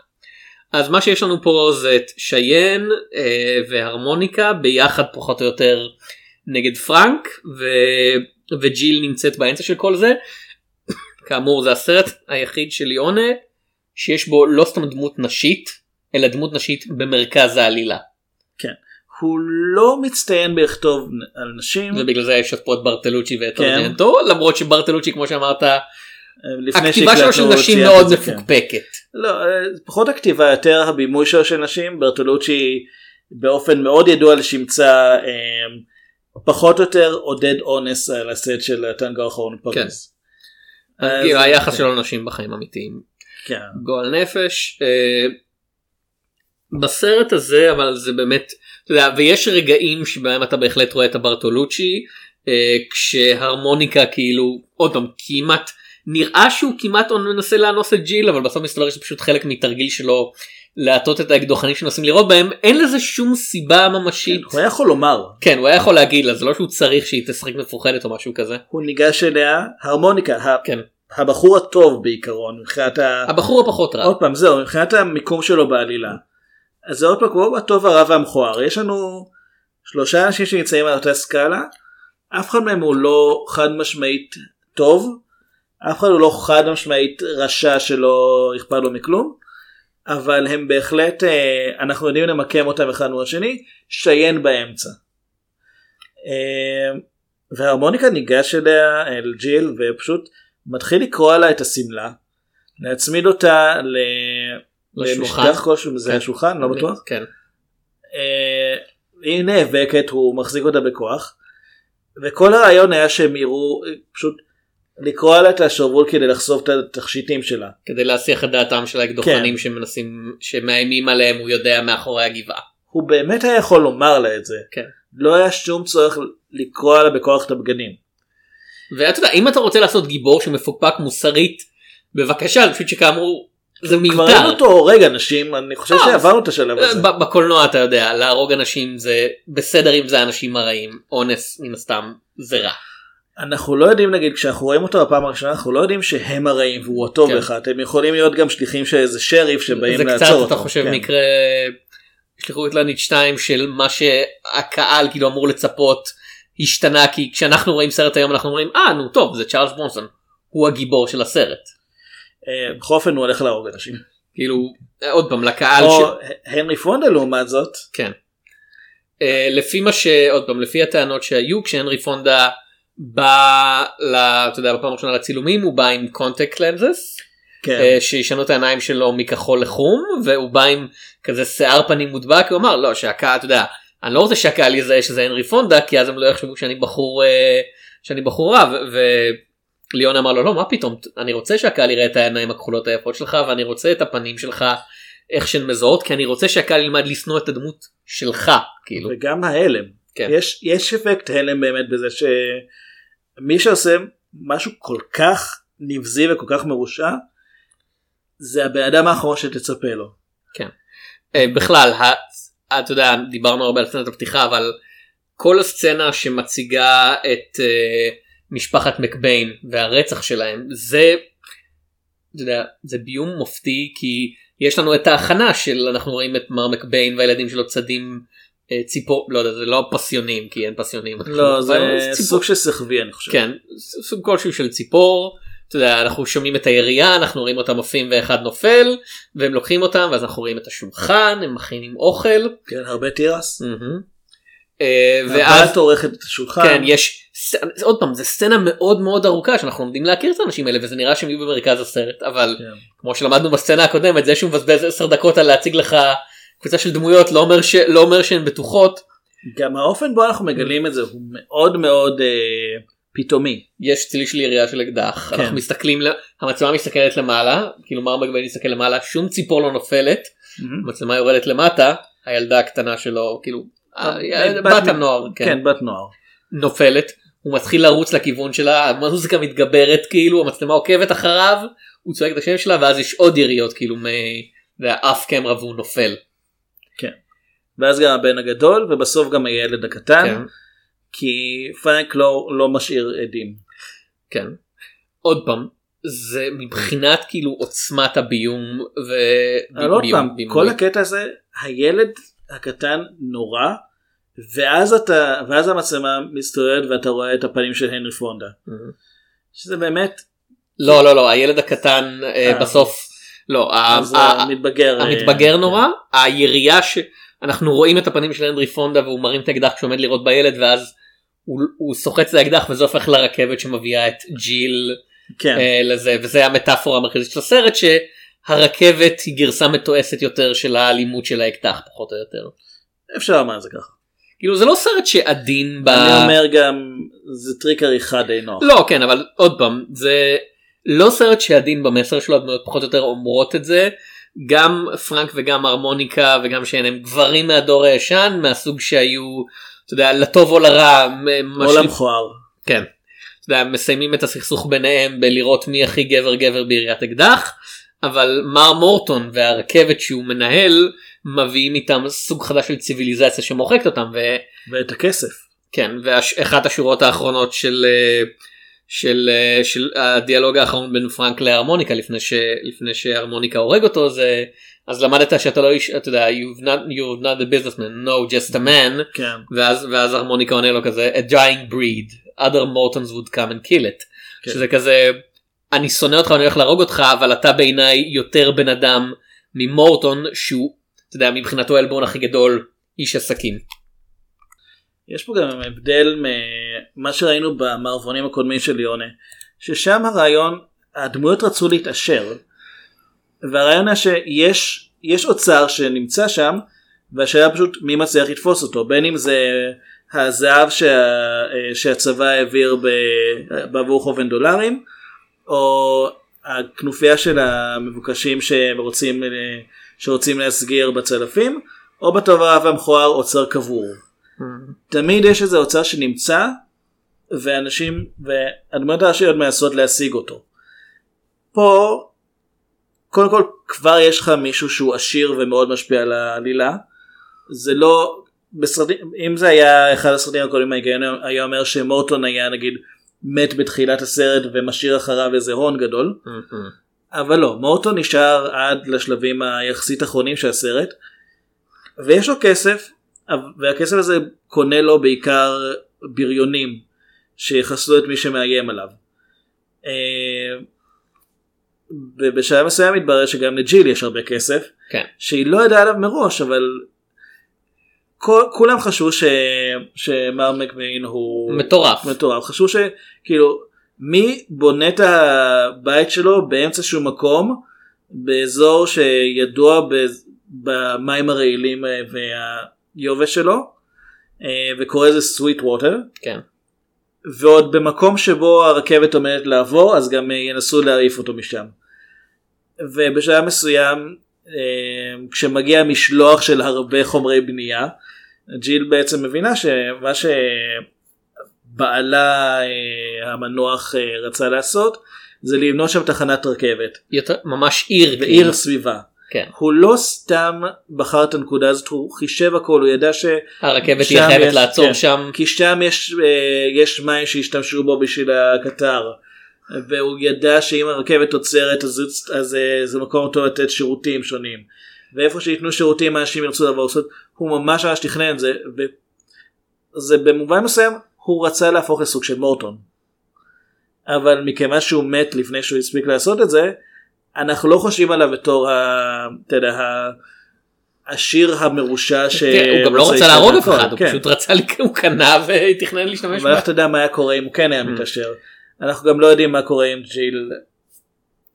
אז מה שיש לנו פה זה את שאיין אה, והרמוניקה ביחד פחות או יותר נגד פרנק ו- וג'יל נמצאת באמצע של כל זה. כאמור זה הסרט היחיד של ליאונה שיש בו לא סתם דמות נשית אלא דמות נשית במרכז העלילה הוא לא מצטיין בכתוב על נשים. ובגלל זה יש פה את ברטלוצ'י ואת כן. ארגנטו למרות שברטלוצ'י כמו שאמרת הכתיבה שלו של נשים מאוד כן. מפוקפקת. לא, אה, פחות הכתיבה יותר הבימוי שלו של נשים ברטולוצ'י באופן מאוד ידוע לשמצה אה, פחות או יותר עודד אונס על הסט של הטנגו האחרון בפריז. אז- כאילו, היחס שלו לנשים בחיים אמיתיים כן. גועל נפש. אה, בסרט הזה אבל זה באמת אתה יודע, ויש רגעים שבהם אתה בהחלט רואה את הברטולוצ'י אה, כשהרמוניקה כאילו עוד פעם כמעט נראה שהוא כמעט מנסה לאנוס את ג'יל אבל בסוף מסתבר שזה פשוט חלק מתרגיל שלו להטות את האקדוחנים שנוסעים לראות בהם אין לזה שום סיבה ממשית. הוא היה יכול לומר כן הוא היה יכול להגיד לה זה לא שהוא צריך שהיא תשחק מפוחדת או משהו כזה. הוא ניגש אליה הרמוניקה ה- כן. הבחור הטוב בעיקרון מבחינת ה... הבחור הפחות רע. עוד פעם זהו מבחינת המיקום שלו בעלילה. אז זה עוד פעם כמו הטוב הרע והמכוער יש לנו שלושה אנשים שנמצאים על אותה סקאלה אף אחד מהם הוא לא חד משמעית טוב אף אחד הוא לא חד משמעית רשע שלא אכפת לו מכלום אבל הם בהחלט אה, אנחנו יודעים למקם אותם אחד מול השני שיין באמצע. אה, וההרמוניקה ניגש אליה אל ג'יל ופשוט מתחיל לקרוע לה את השמלה להצמיד אותה ל... למשטח כלשהו זה כן. השולחן לא בטוח. כן. אה, היא נאבקת הוא מחזיק אותה בכוח וכל הרעיון היה שהם יראו פשוט לקרוע לה את השרוול כדי לחשוף את התכשיטים שלה. כדי להסיח את דעתם של האקדוחנים כן. שמנסים שמאיימים עליהם הוא יודע מאחורי הגבעה. הוא באמת היה יכול לומר לה את זה. כן. לא היה שום צורך לקרוע לה בכוח את הבגדים. ואתה יודע אם אתה רוצה לעשות גיבור שמפוקפק מוסרית בבקשה פשוט שכאמור זה כבר מיותר. ראינו אותו הורג אנשים אני חושב אה, שעברנו את השלב הזה. בקולנוע אתה יודע להרוג אנשים זה בסדר אם זה אנשים הרעים אונס מן הסתם זה רע. אנחנו לא יודעים נגיד כשאנחנו רואים אותו בפעם הראשונה אנחנו לא יודעים שהם הרעים והוא הטוב כן. אחד הם יכולים להיות גם שליחים של איזה שריף שבאים זה לעצור קצת אותו. אתה חושב כן. מקרה שליחו את לניט 2 של מה שהקהל כאילו אמור לצפות השתנה כי כשאנחנו רואים סרט היום אנחנו אומרים אה נו טוב זה צ'ארלס ברונסון הוא הגיבור של הסרט. אה, בכל אופן הוא הולך להרוג אנשים. כאילו עוד פעם לקהל או. הנרי פונדה לעומת זאת כן. אה, לפי מה שעוד פעם לפי הטענות שהיו כשהנרי פונדה בא ל... אתה יודע בפעם הראשונה לצילומים הוא בא עם קונטקט לנזס כן. שישנו את העיניים שלו מכחול לחום והוא בא עם כזה שיער פנים מודבק הוא אמר לא שהקהל אתה יודע אני לא רוצה שהקהל יזהה שזה הנרי פונדה כי אז הם לא יחשבו שאני בחור אה, שאני בחור רע ו- וליאון אמר לו לא מה פתאום אני רוצה שהקהל יראה את העיניים הכחולות היפות שלך ואני רוצה את הפנים שלך איך שהן מזהות כי אני רוצה שהקהל ילמד לשנוא את הדמות שלך כאילו וגם ההלם. כן. יש יש אפקט הלם באמת בזה שמי שעושה משהו כל כך נבזי וכל כך מרושע זה הבן אדם האחרון שתצפה לו. אה, בכלל אתה יודע דיברנו הרבה על סצנת הפתיחה אבל כל הסצנה שמציגה את אה, משפחת מקביין והרצח שלהם זה אתה יודע, זה ביום מופתי כי יש לנו את ההכנה של אנחנו רואים את מר מקביין והילדים שלו צדים ציפור לא יודע זה לא פסיונים כי אין פסיונים לא זה סוג של סחבי אני חושב. כן סוג כלשהו של ציפור אתה יודע אנחנו שומעים את הירייה אנחנו רואים אותם עפים ואחד נופל והם לוקחים אותם ואז אנחנו רואים את השולחן הם מכינים אוכל כן הרבה תירס. אה, ואז עורכת את השולחן. כן יש עוד פעם זה סצנה מאוד מאוד ארוכה שאנחנו לומדים להכיר את האנשים האלה וזה נראה שהם יהיו במרכז הסרט אבל כן. כמו שלמדנו בסצנה הקודמת זה שהוא מבזבז 10 דקות על להציג לך קבוצה של דמויות לא אומר ש- לא אומר שהן בטוחות גם האופן בו אנחנו מגלים את זה הוא מאוד מאוד אה, פתאומי. יש צליל של ירייה של אקדח כן. אנחנו מסתכלים המצלמה מסתכלת למעלה כאילו מר מגביין מסתכל למעלה שום ציפור לא נופלת המצלמה יורדת למטה הילדה הקטנה שלו כאילו ה- בת הנוער כן, כן בת נוער. נופלת הוא מתחיל לרוץ לכיוון שלה המוזיקה מתגברת כאילו המצלמה עוקבת אחריו הוא צועק את השם שלה ואז יש עוד יריות כאילו מהאף קמרה והוא נופל. ואז גם הבן הגדול ובסוף גם הילד הקטן. כן, כי פרנק לא, לא משאיר עדים. כן. עוד פעם זה מבחינת כאילו עוצמת הביום ו... אבל עוד ביום- פעם, בימוי. כל הקטע הזה, הילד הקטן נורא, ואז אתה, ואז המצלמה מסתובבת ואתה רואה את הפנים של הנרי פונדה. שזה באמת, לא לא לא הילד הקטן אה, אה. בסוף לא ה- אז ה- המתבגר. אה, המתבגר נורא הירייה שאנחנו רואים את הפנים של הנדרי פונדה והוא מרים את האקדח כשהוא עומד לירות בילד ואז הוא, הוא סוחץ את האקדח וזה הופך לרכבת שמביאה את ג'יל כן, אה, לזה וזה המטאפורה המרכזית של הסרט שהרכבת היא גרסה מתועסת יותר של האלימות של האקדח פחות או יותר. אפשר לומר את זה ככה. כאילו זה לא סרט שעדין ב... אני אומר גם, זה טריק עריכה די נוח. לא כן אבל עוד פעם זה לא סרט שעדין במסר שלו הדמויות פחות או יותר אומרות את זה גם פרנק וגם הרמוניקה וגם שהן הם גברים מהדור הישן מהסוג שהיו אתה יודע לטוב או לרע או למכוער. כן. אתה יודע, מסיימים את הסכסוך ביניהם בלראות מי הכי גבר גבר ביריית אקדח אבל מר מורטון והרכבת שהוא מנהל מביאים איתם סוג חדש של ציוויליזציה שמוחקת אותם ו... ואת הכסף. כן ואחת השורות האחרונות של אה, של אה, של הדיאלוג האחרון בין פרנק להרמוניקה לפני ש... לפני שהרמוניקה הורג אותו זה אז למדת שאתה לא איש אתה יודע you've not, you're not a businessman no just a man כן. ואז ואז הרמוניקה עונה לו כזה a dying breed other mortons would come and kill it כן. שזה כזה אני שונא אותך ואני הולך להרוג אותך אבל אתה בעיניי יותר בן אדם ממורטון שהוא אתה יודע מבחינתו העלבון הכי גדול איש עסקים. יש פה גם הבדל ממה שראינו במערבונים הקודמים של ליונה, ששם הרעיון, הדמויות רצו להתעשר, והרעיון היה שיש יש אוצר שנמצא שם, והשאלה פשוט מי מצליח לתפוס אותו, בין אם זה הזהב שה, שהצבא העביר בעבור חובן דולרים, או הכנופיה של המבוקשים שרוצים, שרוצים להסגיר בצלפים, או בטוב הרב המכוער אוצר קבור. תמיד יש איזה אוצר שנמצא ואנשים והדמויות הראשיות מנסות להשיג אותו. פה קודם כל כבר יש לך מישהו שהוא עשיר ומאוד משפיע על העלילה. זה לא בסרטים אם זה היה אחד הסרטים הקודמים ההיגיון היה אומר שמורטון היה נגיד מת בתחילת הסרט ומשאיר אחריו איזה הון גדול. אבל לא מורטון נשאר עד לשלבים היחסית אחרונים של הסרט. ויש לו כסף והכסף הזה קונה לו בעיקר בריונים שיחסלו את מי שמאיים עליו. אה, ובשלב מסוים מתברר שגם לג'יל יש הרבה כסף כן. שהיא לא ידעה עליו מראש אבל כל, כולם חשבו ש, שמר מקמין הוא מטורף. מטורף חשבו שכאילו מי בונה את הבית שלו באמצע שהוא מקום באזור שידוע במים הרעילים אה, והיובש שלו אה, וקורא לזה סוויט ווטר כן. ועוד במקום שבו הרכבת עומדת לעבור אז גם אה, ינסו להעיף אותו משם. ובשלב מסוים אה, כשמגיע משלוח של הרבה חומרי בנייה ג'יל בעצם מבינה שמה שבעלה המנוח רצה לעשות זה לבנות שם תחנת רכבת יותר ממש עיר. ועיר כאילו. סביבה. כן. הוא לא סתם בחר את הנקודה הזאת הוא חישב הכל הוא ידע ש... הרכבת תהיה חייבת יש- לעצור כן. שם. כי שם יש, אה, יש מים שהשתמשו בו בשביל הקטר. והוא ידע שאם הרכבת עוצרת אז, זה- אז אה, זה מקום טוב לתת שירותים שונים. ואיפה שייתנו שירותים אנשים ירצו. זאת אומרת, הוא ממש ממש תכנן את זה. וזה במובן מסוים הוא רצה להפוך לסוג של מורטון. אבל מכיוון שהוא מת לפני שהוא הספיק לעשות את זה אנחנו לא חושבים עליו בתור ה... אתה יודע. השיר המרושע ש... כן, הוא גם לא רצה להרוג אף אחד, הוא כן. פשוט רצה, הוא קנה ותכנן להשתמש אבל איך. אתה יודע מה היה קורה אם הוא כן Mm. היה מתעשר. אנחנו גם לא יודעים מה קורה עם ג'יל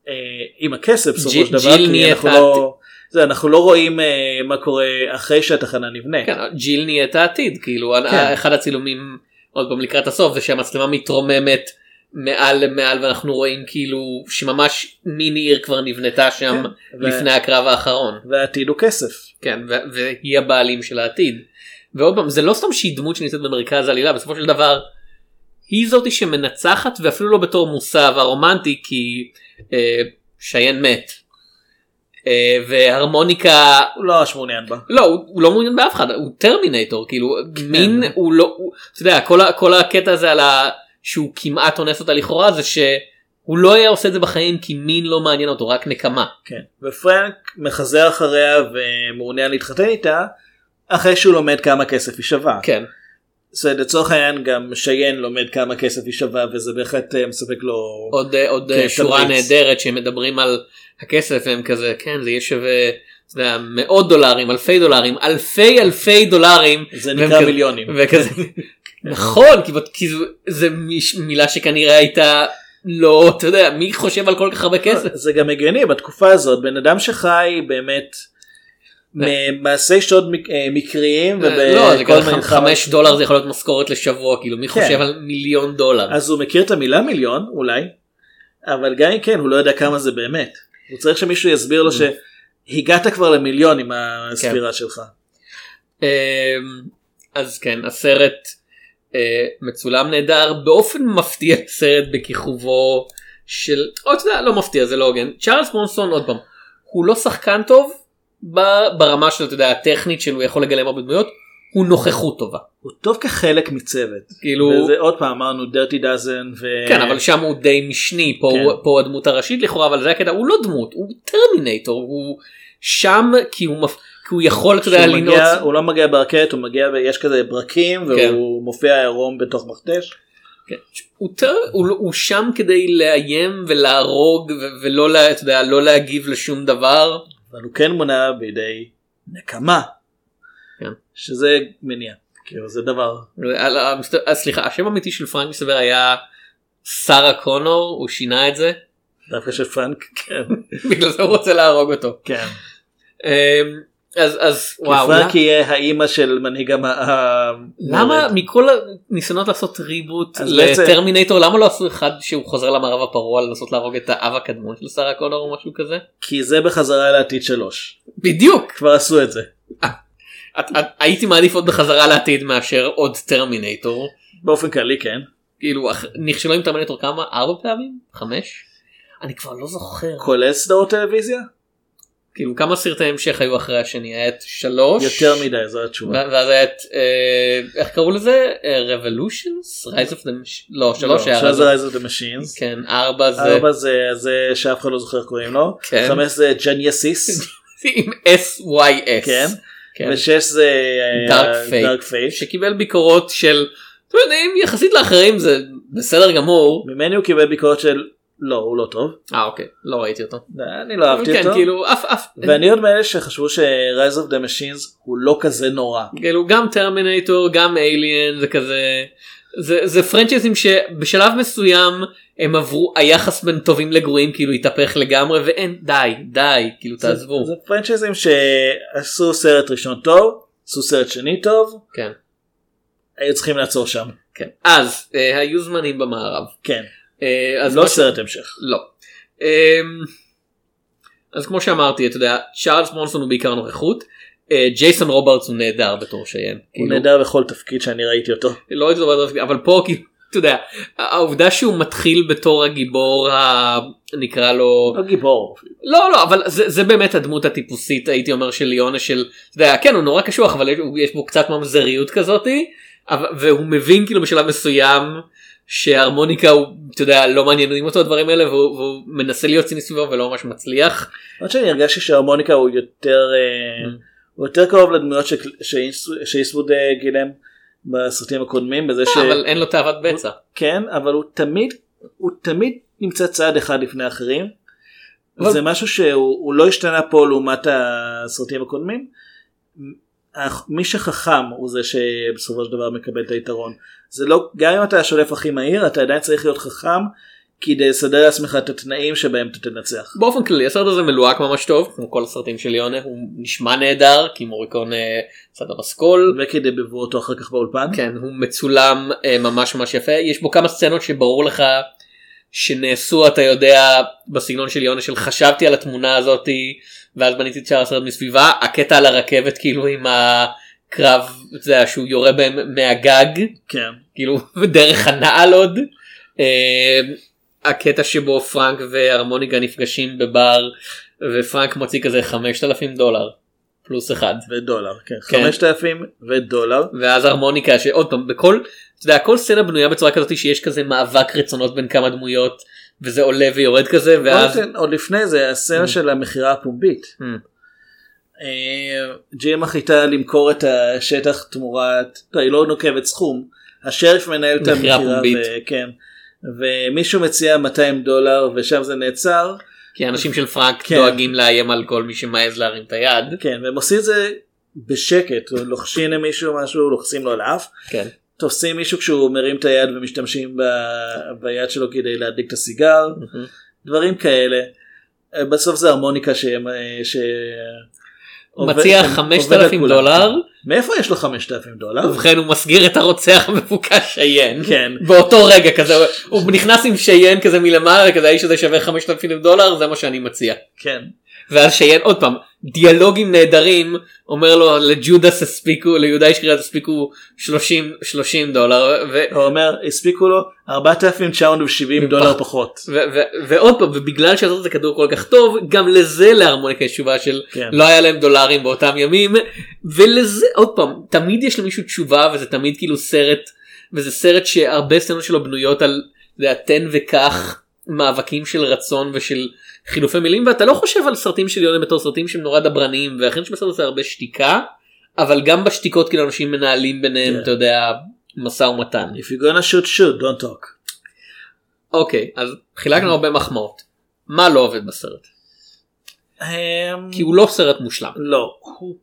אה, עם הכסף בסופו של דבר כי אנחנו לא זה, אנחנו לא רואים אה, מה קורה אחרי שהתחנה נבנה. כן, ג'יל נהיית העתיד, כאילו כן. אחד הצילומים עוד פעם לקראת הסוף זה שהמצלמה מתרוממת מעל למעל ואנחנו רואים כאילו שממש מיני עיר כבר נבנתה שם כן, ו- לפני הקרב האחרון. והעתיד הוא כסף. כן, ו- והיא הבעלים של העתיד. ועוד פעם, זה לא סתם שהיא דמות שנמצאת במרכז העלילה, בסופו של דבר היא זאתי שמנצחת ואפילו לא בתור מושא הרומנטי כי אה, שיין מת. אה, והרמוניקה הוא לא ממש מעוניין בה. לא הוא, הוא לא מעוניין באף אחד הוא טרמינטור כאילו מין הוא לא הוא, אתה יודע כל, כל הקטע הזה על ה... שהוא כמעט אונס אותה לכאורה זה שהוא לא היה עושה את זה בחיים כי מין לא מעניין אותו רק נקמה. כן. ופרנק מחזר אחריה ומעוניין להתחתן איתה אחרי שהוא לומד כמה כסף היא שווה. כן. אומרת, לצורך העניין גם שיין לומד כמה כסף היא שווה וזה בהחלט אה, מספק לו. עוד עוד כן, אה, שורה. נהדרת שהם מדברים על הכסף והם כזה כן זה יהיה שווה יודע, מאות דולרים אלפי דולרים אלפי אלפי דולרים זה נקרא מיליונים. וכזה נכון כי, זה מילה שכנראה הייתה לא אתה יודע מי חושב על כל כך הרבה כסף זה גם הגיוני בתקופה הזאת בן אדם שחי באמת ממעשי שוד אה, מקריים לא זה ובכל כזה מיני חמש דולר זה יכול להיות משכורת לשבוע כאילו מי כן. חושב על מיליון דולר אז הוא מכיר את המילה מיליון אולי אבל גם אם כן הוא לא יודע כמה זה באמת הוא צריך שמישהו יסביר Mm. לו שהגעת כבר למיליון עם הספירה שלך. אמ, אז כן הסרט אה, מצולם נהדר באופן מפתיע סרט בכיכובו של או אתה יודע לא מפתיע זה לא הוגן צ'ארלס מונסון עוד פעם הוא לא שחקן טוב ברמה של אתה יודע הטכנית שהוא יכול לגלם הרבה דמויות הוא נוכחות טובה הוא טוב כחלק מצוות. כאילו וזה עוד פעם אמרנו דרטי דאזן ו... כן אבל שם הוא די משני פה כן. הוא פה הדמות הראשית לכאורה אבל זה הקטע הוא לא דמות הוא טרמינטור הוא שם כי הוא מפ... כי הוא יכול אתה יודע לנעוץ הוא לא מגיע ברכבת הוא מגיע ויש כזה ברקים כן. והוא מופיע עירום בתוך מכתש. כן. הוא, טר, הוא, לא- הוא שם כדי לאיים ולהרוג ו- ולא לה, אתה יודע, לא להגיב לשום דבר. אבל הוא כן מונע בידי נקמה. כן. שזה מניע. כאילו זה דבר. על- אה, סליחה השם האמיתי של פרנק מסתבר היה שרה קונור הוא שינה את זה דווקא של פרנק. כן. בגלל זה הוא רוצה להרוג אותו. כן. אז אז וואו למה- יהיה האימא של מנהיג המ... למה. מכל הניסיונות לעשות ריבוט לטרמינטור למה לא עשו אחד שהוא חוזר למערב הפרוע לנסות להרוג את האב הקדמון של שרה קונור או משהו כזה? כי זה בחזרה לעתיד שלוש. בדיוק. כבר עשו את זה. את- הייתי מעדיף עוד בחזרה לעתיד מאשר עוד טרמינטור. באופן כללי כן. כאילו נכשלו עם טרמינטור כמה? ארבע פעמים? חמש? אני כבר לא זוכר. כולל סדרות טלוויזיה? כאילו כמה סרטי המשך היו אחרי השני? היה את שלוש? יותר מדי זו התשובה. ואז היה את, אה, איך קראו לזה? Revolutions? Rise of the לא, שלוש היה Rise of- Rise of the Machines. כן, ארבע זה ארבע זה זה שאף אחד לא זוכר קוראים לו. כן. חמש זה Genisys. עם SYS. כן. כן. ושש זה. Dark Fate. שקיבל ביקורות של, אתם יודעים, יחסית לאחרים זה בסדר גמור. ממני הוא קיבל ביקורת של לא הוא לא טוב. אה אוקיי, לא ראיתי אותו. אני לא אהבתי כן, אותו. כאילו אף אף. ואני עוד מאלה שחשבו ש-Rise of the Machines הוא לא כזה נורא. כאילו גם טרמינטור גם אליאן זה כזה זה זה פרנצ'ייזים שבשלב מסוים הם עברו היחס בין טובים לגרועים כאילו התהפך לגמרי ואין די די כאילו תעזבו זה פרנצ'ייזים שעשו סרט ראשון טוב, עשו סרט שני טוב, כן היו צריכים לעצור שם. כן אז אה, היו זמנים במערב כן. אה, אז לא סרט המשך. לא. אה, אז כמו שאמרתי אתה יודע צ'ארלס מונסון הוא בעיקר נוכחות אה, ג'ייסון רוברטס הוא נהדר בתור שיין. הוא כאילו, נהדר בכל תפקיד שאני ראיתי אותו. לא הייתי זוכר, אבל פה כאילו אתה יודע העובדה שהוא מתחיל בתור הגיבור. נקרא לו לא גיבור. לא לא אבל זה, זה באמת הדמות הטיפוסית הייתי אומר של ליונה של אתה יודע, כן הוא נורא קשוח אבל יש, בו קצת ממזריות כזאתי והוא מבין כאילו בשלב מסוים שהרמוניקה הוא אתה יודע לא מעניינים אותו הדברים האלה והוא, והוא מנסה להיות ציני סביבו ולא ממש מצליח. למרות שאני הרגשתי שההרמוניקה הוא יותר אה, Mm. הוא יותר קרוב לדמויות שאיסווד אה, גילם בסרטים הקודמים בזה ש... אבל אין לו תאוות בצע. כן אבל הוא תמיד הוא תמיד נמצא צעד אחד לפני אחרים. אבל- זה משהו שהוא הוא לא השתנה פה לעומת הסרטים הקודמים. מי שחכם הוא זה שבסופו של דבר מקבל את היתרון. זה לא גם אם אתה השולף הכי מהיר אתה עדיין צריך להיות חכם כדי לסדר לעצמך את התנאים שבהם אתה תנצח. באופן כללי הסרט הזה מלוהק ממש טוב כמו כל הסרטים של ליונה הוא נשמע נהדר כי מוריקון אה, את הפסקול. וכדי ביבו אותו אחר כך באולפן. כן הוא מצולם אה, ממש ממש יפה יש בו כמה סצנות שברור לך שנעשו אתה יודע בסגנון של יונה של חשבתי על התמונה הזאתי ואז בניתי את שאר הסרט מסביבה הקטע על הרכבת כאילו עם הקרב אתה יודע, שהוא יורה בהם מהגג כן. כאילו דרך הנעל עוד. אה, הקטע שבו פרנק והרמוניקה נפגשים בבר ופרנק מוציא כזה 5,000 דולר פלוס אחד. ודולר. כן. כן. 5,000 ודולר. ואז הרמוניקה שעוד פעם בכל אתה יודע כל סצנה בנויה בצורה כזאת שיש כזה מאבק רצונות בין כמה דמויות וזה עולה ויורד כזה ואז עוד- עוד לפני זה הסצנה של המכירה הפומבית. אה, ג'יל מחליטה למכור את השטח תמורת, לא, היא לא נוקבת סכום, השריף מנהל את מכירה המכירה. ו- כן, ומישהו מציע 200 דולר ושם זה נעצר, כי האנשים של פרנק כן. דואגים לאיים על כל מי שמעז להרים את היד. כן, והם עושים את זה בשקט, לוחשים למישהו משהו, לוחסים לו על האף, כן. תופסים מישהו כשהוא מרים את היד ומשתמשים ב- ביד שלו כדי להדליק את הסיגר, דברים כאלה. אה, בסוף זה הרמוניקה ש... ש... מציע כן, עובד על 5,000 כולם. דולר מאיפה יש לו 5,000 דולר? ובכן הוא מסגיר את הרוצח המבוקש שיין כן. באותו רגע כזה הוא נכנס עם שיין כזה מלמעלה כזה האיש הזה שווה 5,000 דולר זה מה שאני מציע. כן. ואז שיין עוד פעם דיאלוגים נהדרים אומר לו לג'ודס הספיקו ליהודה איש קריאת הספיקו 30 30 דולר ו- הוא אומר הספיקו לו 4,970 דולר פחות. ו- ו- ועוד פעם ובגלל שעשו את זה כדור כל כך טוב גם לזה להרמוניקה יש תשובה של כן. לא היה להם דולרים באותם ימים ולזה עוד פעם תמיד יש למישהו תשובה וזה תמיד כאילו סרט וזה סרט שהרבה סצנות שלו בנויות על התן וקח מאבקים של רצון ושל חילופי מילים ואתה לא חושב על סרטים של יונה בתור סרטים שהם נורא דברניים ואכן שבסרט הזה הרבה שתיקה אבל גם בשתיקות כאילו אנשים מנהלים ביניהם כן. אתה יודע משא ומתן. If you're gonna shoot shoot don't talk. אוקיי אז חילקנו הרבה מחמאות. מה לא עובד בסרט? אמ, כי הוא לא סרט מושלם. לא. הוא-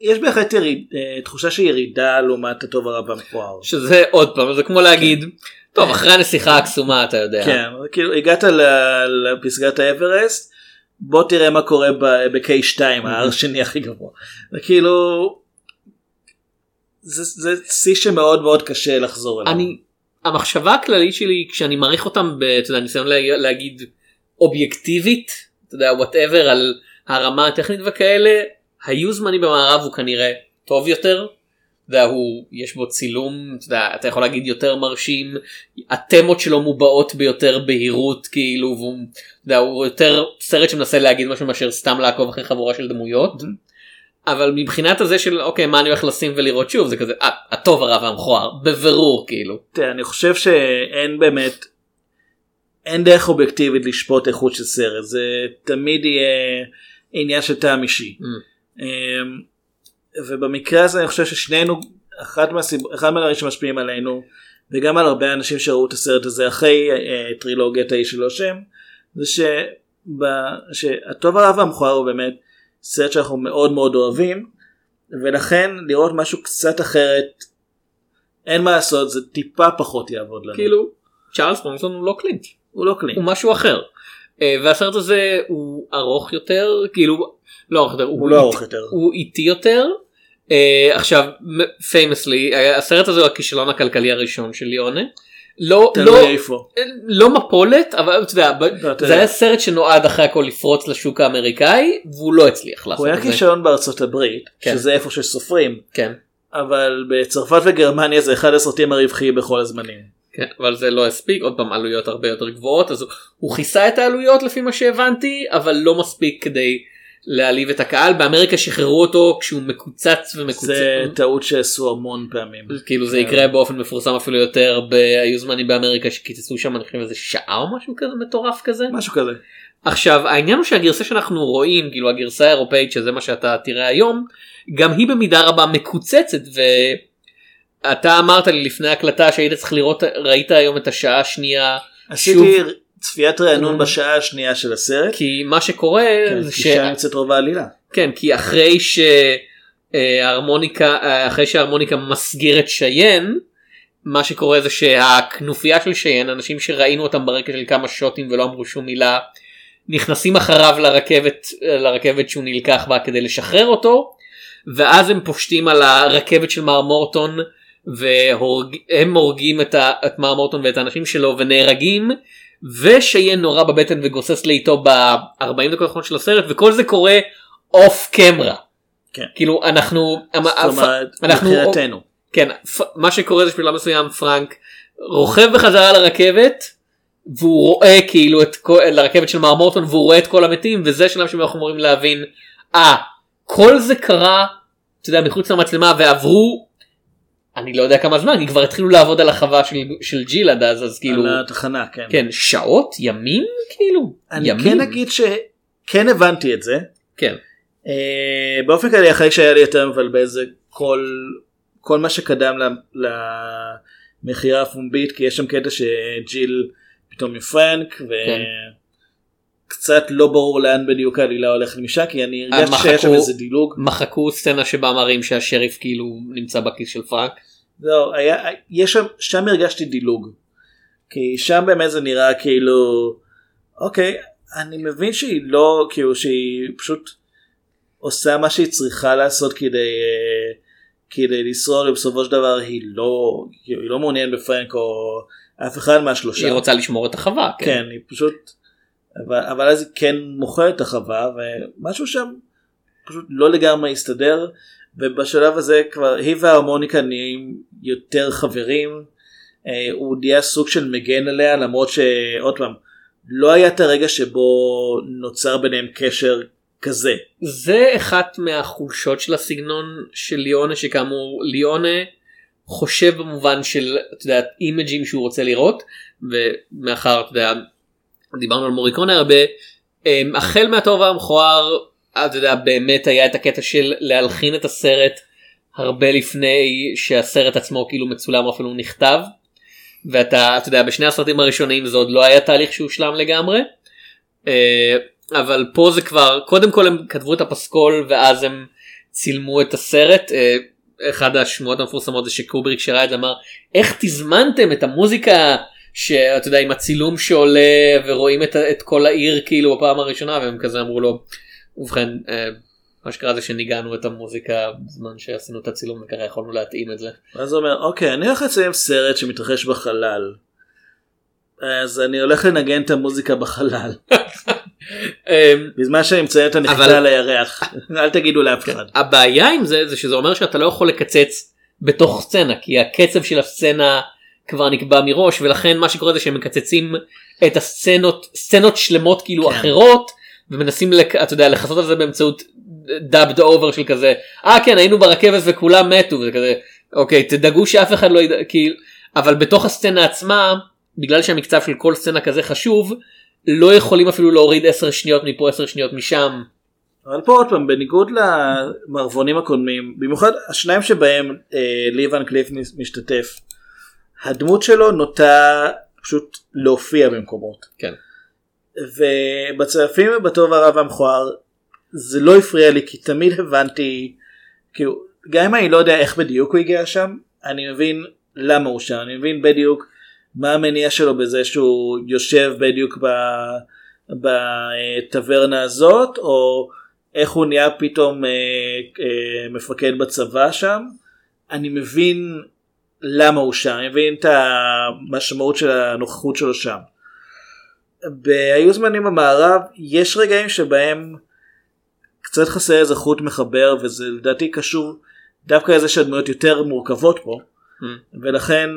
יש בהחלט יריד- אה, תחושה של ירידה לעומת הטוב הרב והמכוער. שזה עוד פעם זה כמו להגיד טוב אחרי הנסיכה הקסומה אתה יודע. כן. כאילו הגעת לפסגת האברסט בוא תראה מה קורה ב-K2 ההר השני הכי גבוה. כאילו. זה זה שיא שמאוד מאוד קשה לחזור אליו. אני המחשבה הכללית שלי כשאני מעריך אותם בניסיון להגיד אובייקטיבית אתה יודע whatever על הרמה הטכנית וכאלה היו זמנים במערב הוא כנראה טוב יותר יודע, הוא יש בו צילום אתה, יודע, אתה יכול להגיד יותר מרשים התמות שלו מובעות ביותר בהירות כאילו והוא אתה יודע, הוא יותר סרט שמנסה להגיד משהו מאשר סתם לעקוב אחרי חבורה של דמויות. אבל מבחינת הזה של אוקיי מה אני הולך לשים ולראות שוב זה כזה אה, הטוב הרע והמכוער בבירור כאילו. תראה, אני חושב שאין באמת אין דרך אובייקטיבית לשפוט איכות של סרט זה תמיד יהיה עניין של טעם אישי. Mm. ובמקרה הזה אני חושב ששנינו אחד מהסיב... אחד מהדברים שמשפיעים עלינו וגם על הרבה אנשים שראו את הסרט הזה אחרי אה, טרילוגיית האיש שלו שם זה שב... שהטוב הרע והמכוער הוא באמת סרט שאנחנו מאוד מאוד אוהבים ולכן לראות משהו קצת אחרת אין מה לעשות זה טיפה פחות יעבוד לנו. כאילו צ'ארלס מונסון הוא לא קלינט הוא לא קלינט. הוא משהו אחר. אה, והסרט הזה הוא ארוך יותר כאילו לא ארוך יותר הוא לא איטי- ארוך יותר. הוא איטי יותר. אה, עכשיו פיימסלי הסרט הזה הוא הכישלון הכלכלי הראשון של ליאונה. לא לא איפה. לא מפולת אבל אתה יודע לא, זה. היה סרט שנועד אחרי הכל לפרוץ לשוק האמריקאי והוא לא הצליח לעשות הוא היה את זה. כישלון בארצות הברית כן. שזה איפה שסופרים כן. אבל בצרפת וגרמניה זה אחד הסרטים הרווחיים בכל הזמנים. כן, אבל זה לא הספיק עוד פעם עלויות הרבה יותר גבוהות אז הוא- הוא כיסה את העלויות לפי מה שהבנתי אבל לא מספיק כדי להעליב את הקהל באמריקה שחררו אותו כשהוא מקוצץ ומקוצץ זה טעות שעשו המון פעמים. כאילו זה כן. יקרה באופן מפורסם אפילו יותר היו זמנים באמריקה שקיצצו שם אני חושב איזה שעה או משהו כזה מטורף כזה משהו כזה. עכשיו העניין הוא שהגרסה שאנחנו רואים כאילו הגרסה האירופאית שזה מה שאתה תראה היום גם היא במידה רבה מקוצצת ואתה אמרת לי לפני הקלטה שהיית צריך לראות ראית היום את השעה השנייה עשיתי צפיית. רענון בשעה השנייה של הסרט. כי מה שקורה כן, זה כי ש... שם נמצאת רוב העלילה. כן כי אחרי שההרמוניקה אחרי שההרמוניקה מסגיר את שיין מה שקורה זה שהכנופיה של שיין אנשים שראינו אותם ברקע של כמה שוטים ולא אמרו שום מילה נכנסים אחריו לרכבת לרכבת שהוא נלקח בה כדי לשחרר אותו ואז הם פושטים על הרכבת של מר מורטון והם הורגים את, ה, את מר מורטון ואת האנשים שלו ונהרגים ושיין נורא בבטן וגוסס לאיתו ב-40 דקות האחרונות של הסרט וכל זה קורה אוף קמרה. כן. כאילו אנחנו זאת אומרת, מבחינתנו. כן מה שקורה זה שבשלב מסוים פרנק רוכב בחזרה לרכבת והוא רואה כאילו את כל לרכבת של מר מורטון והוא רואה את כל המתים וזה שלב שבו אנחנו אמורים להבין אה כל זה קרה אתה יודע מחוץ למצלמה ועברו אני לא יודע כמה זמן כי כבר התחילו לעבוד על החווה של, של ג'יל עד אז אז כאילו על התחנה כן. כן שעות ימים כאילו אני ימים כן אגיד שכן הבנתי את זה. כן אה, באופן כללי אחרי שהיה לי יותר מבלבל זה כל כל מה שקדם למכירה הפומבית כי יש שם קטע שג'יל פתאום עם פרנק כן. וקצת לא ברור לאן בדיוק העלילה הולכת משם כי אני הרגשתי מחקו- שהיה שם איזה דילוג. מחקו סצנה שבה מראים שהשריף כאילו נמצא בכיס של פרנק לא, היה, יש שם, שם הרגשתי דילוג. כי שם באמת זה נראה כאילו, אוקיי, אני מבין שהיא לא, כאילו שהיא פשוט עושה מה שהיא צריכה לעשות כדי, אה, כדי לשרוד, ובסופו של דבר היא לא, כאילו, היא לא מעוניינת בפרנק או אף אחד מהשלושה. היא רוצה לשמור את החווה כן. כן, היא פשוט, אבל, אבל אז היא כן מוכרת את החווה, ומשהו שם פשוט לא לגמרי הסתדר, ובשלב הזה כבר היא וההרמוניקה נהיים יותר חברים, אה, הוא נהיה סוג של מגן עליה, למרות שעוד פעם, לא היה את הרגע שבו נוצר ביניהם קשר כזה. זה אחת מהחולשות של הסגנון של ליאונה שכאמור ליאונה חושב במובן של אתה יודע אימג'ים שהוא רוצה לראות ומאחר אתה יודע דיברנו על מוריקונה הרבה אמ, החל מהטוב והמכוער אתה יודע באמת היה את הקטע של להלחין את הסרט הרבה לפני שהסרט עצמו כאילו מצולם או אפילו נכתב ואתה אתה יודע בשני הסרטים הראשונים זה עוד לא היה תהליך שהושלם לגמרי. אה, אבל פה זה כבר קודם כל הם כתבו את הפסקול ואז הם צילמו את הסרט. אה, אחד השמועות המפורסמות זה שקובריק שראה את זה אמר איך תזמנתם את המוזיקה שאתה יודע עם הצילום שעולה ורואים את, את כל העיר כאילו בפעם הראשונה והם כזה אמרו לו ובכן אה, מה שקרה זה שניגענו את המוזיקה בזמן שעשינו את הצילום וככה יכולנו להתאים את זה. ואז הוא אומר, אוקיי, אני הולך לצלם סרט שמתרחש בחלל. אז אני הולך לנגן את המוזיקה בחלל. אה, בזמן שאני מציין את הנחיתה על הירח. אל תגידו לאף אחד. הבעיה עם זה זה שזה אומר שאתה לא יכול לקצץ בתוך סצנה כי הקצב של הסצנה כבר נקבע מראש ולכן מה שקורה זה שהם מקצצים את הסצנות סצנות שלמות כאילו כן. אחרות ומנסים לק- אתה יודע לכסות על זה באמצעות dubbed over של כזה אה כן היינו ברכבת וכולם מתו וזה כזה אוקיי תדאגו שאף אחד לא ידע כאילו אבל בתוך הסצנה עצמה בגלל שהמקצב של כל סצנה כזה חשוב לא יכולים אפילו להוריד 10 שניות מפה 10 שניות משם אבל פה עוד פעם בניגוד למערבונים הקודמים במיוחד השניים שבהם אה, לי ון קליף מש- משתתף הדמות שלו נוטה פשוט להופיע במקומות כן. ובצלפים בטוב הרע והמכוער זה לא הפריע לי כי תמיד הבנתי כאילו גם אם אני לא יודע איך בדיוק הוא הגיע שם אני מבין למה הוא שם אני מבין בדיוק מה המניע שלו בזה שהוא יושב בדיוק בטברנה הזאת או איך הוא נהיה פתאום אה, אה, מפקד בצבא שם אני מבין למה הוא שם אני מבין את המשמעות של הנוכחות שלו שם. היו זמנים במערב יש רגעים שבהם קצת חסר איזה חוט מחבר וזה לדעתי קשור דווקא לזה שהדמויות יותר מורכבות פה Mm. ולכן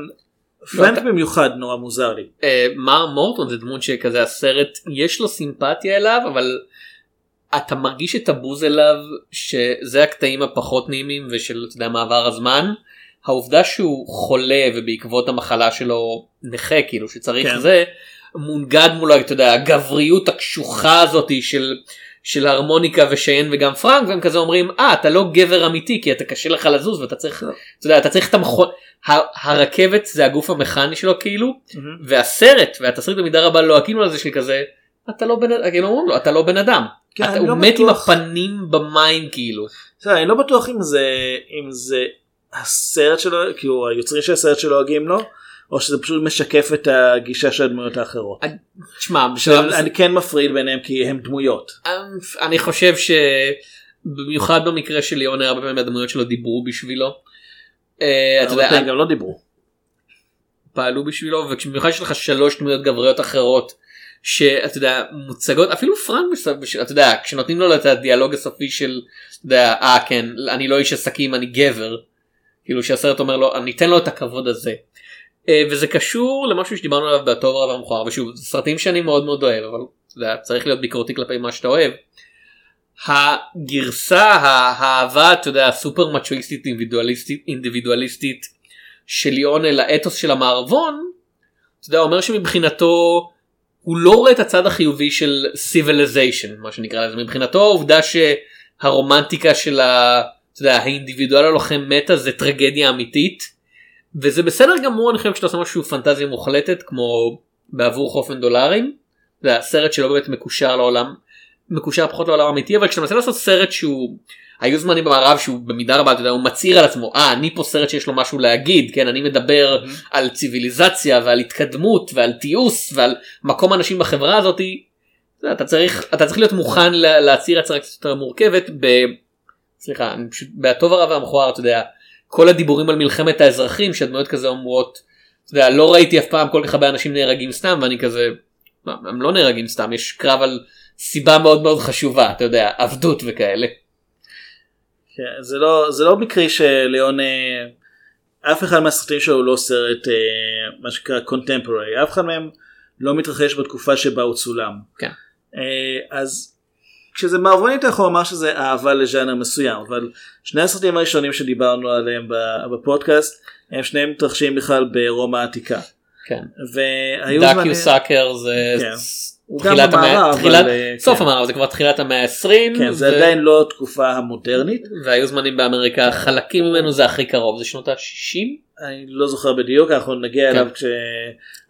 פרנק אתה- במיוחד נורא מוזר לי. אה, מר מורטון זה דמות שכזה הסרט יש לו סימפתיה אליו אבל אתה מרגיש את הבוז אליו שזה הקטעים הפחות נעימים ושל אתה יודע מעבר הזמן העובדה שהוא חולה ובעקבות המחלה שלו נכה כאילו שצריך כן. זה מונגד מולו אתה יודע הגבריות הקשוחה הזאתי של. של הרמוניקה ושיין וגם פרנק והם כזה אומרים אה אתה לא גבר אמיתי כי אתה קשה לך לזוז ואתה צריך אתה יודע אתה צריך את המכון ה- הרכבת זה הגוף המכני שלו כאילו והסרט והתסריט במידה רבה לועגים לו על זה של כזה אתה לא בן אדם כאילו אומרים לו אתה לא בן אדם כן, אתה, הוא לא מת עם בטוח. הפנים במים כאילו בסדר, אני לא בטוח אם זה אם זה הסרט שלו כאילו היוצרים של הסרט שלו לועגים לו או שזה פשוט משקף את הגישה של הדמויות האחרות. תשמע בשלב אני כן מפריד ביניהם כי הם דמויות. אני חושב שבמיוחד במקרה של ליאונר הרבה פעמים הדמויות שלו דיברו בשבילו. אה, אתה יודע, גם לא דיברו. פעלו בשבילו ובמיוחד יש לך שלוש דמויות גבריות אחרות שאתה יודע מוצגות אפילו פרנק בסוף אתה יודע כשנותנים לו את הדיאלוג הסופי של אתה יודע אה כן אני לא איש עסקים אני גבר כאילו שהסרט אומר לו אני אתן לו את הכבוד הזה. אה, וזה קשור למשהו שדיברנו עליו בטוב רב המכוער ושוב זה סרטים שאני מאוד מאוד אוהב אבל יודע, צריך להיות ביקורתי כלפי מה שאתה אוהב. הגרסה האהבה אתה יודע הסופר מצ'ואיסטית אינדיבידואליסטית אינדיבידואליסטית של ליאון אל האתוס של המערבון. אתה יודע אומר שמבחינתו הוא לא רואה את הצד החיובי של civilization מה שנקרא לזה מבחינתו העובדה שהרומנטיקה של ה... אתה יודע, האינדיבידואל הלוחם מתה זה טרגדיה אמיתית וזה בסדר גמור אני חושב שאתה עושה משהו פנטזיה מוחלטת כמו בעבור חופן דולרים. זה הסרט שלא באמת מקושר לעולם מקושר פחות לעולם האמיתי אבל כשאתה מנסה לעשות סרט שהוא היו זמנים במערב שהוא במידה רבה אתה יודע הוא מצהיר על עצמו אה אני פה סרט שיש לו משהו להגיד כן אני מדבר על ציוויליזציה ועל התקדמות ועל תיעוש ועל מקום אנשים בחברה הזאת אתה, צריך אתה צריך להיות מוכן לה- להצהיר הצהרה קצת יותר מורכבת ב... סליחה אני פשוט בטוב הרע והמכוער אתה יודע כל הדיבורים על מלחמת האזרחים שהדמויות כזה אומרות אתה יודע לא ראיתי אף פעם כל כך הרבה אנשים נהרגים סתם ואני כזה "מה, הם לא נהרגים סתם יש קרב על סיבה מאוד מאוד חשובה אתה יודע עבדות וכאלה. כן, זה לא זה לא מקרי שליאון אה, אף אחד מהסרטים שלו הוא לא סרט אה, מה שנקרא קונטמפוררי אף אחד מהם לא מתרחש בתקופה שבה הוא צולם. כן. אה, אז כשזה מערבוני אתה יכול לומר שזה אהבה לז'אנר מסוים אבל שני הסרטים הראשונים שדיברנו עליהם בפודקאסט הם שניהם מתרחשים בכלל ברומא העתיקה. כן. דקיו סאקר זה כן. תחילת המאה, תחילת, אבל, אה, סוף כן. המערב זה כבר תחילת המאה ה-20 כן, זה עדיין לא התקופה המודרנית והיו זמנים באמריקה חלקים ממנו זה הכי קרוב זה שנות ה-60 אני לא זוכר בדיוק אנחנו נגיע כן. אליו כש...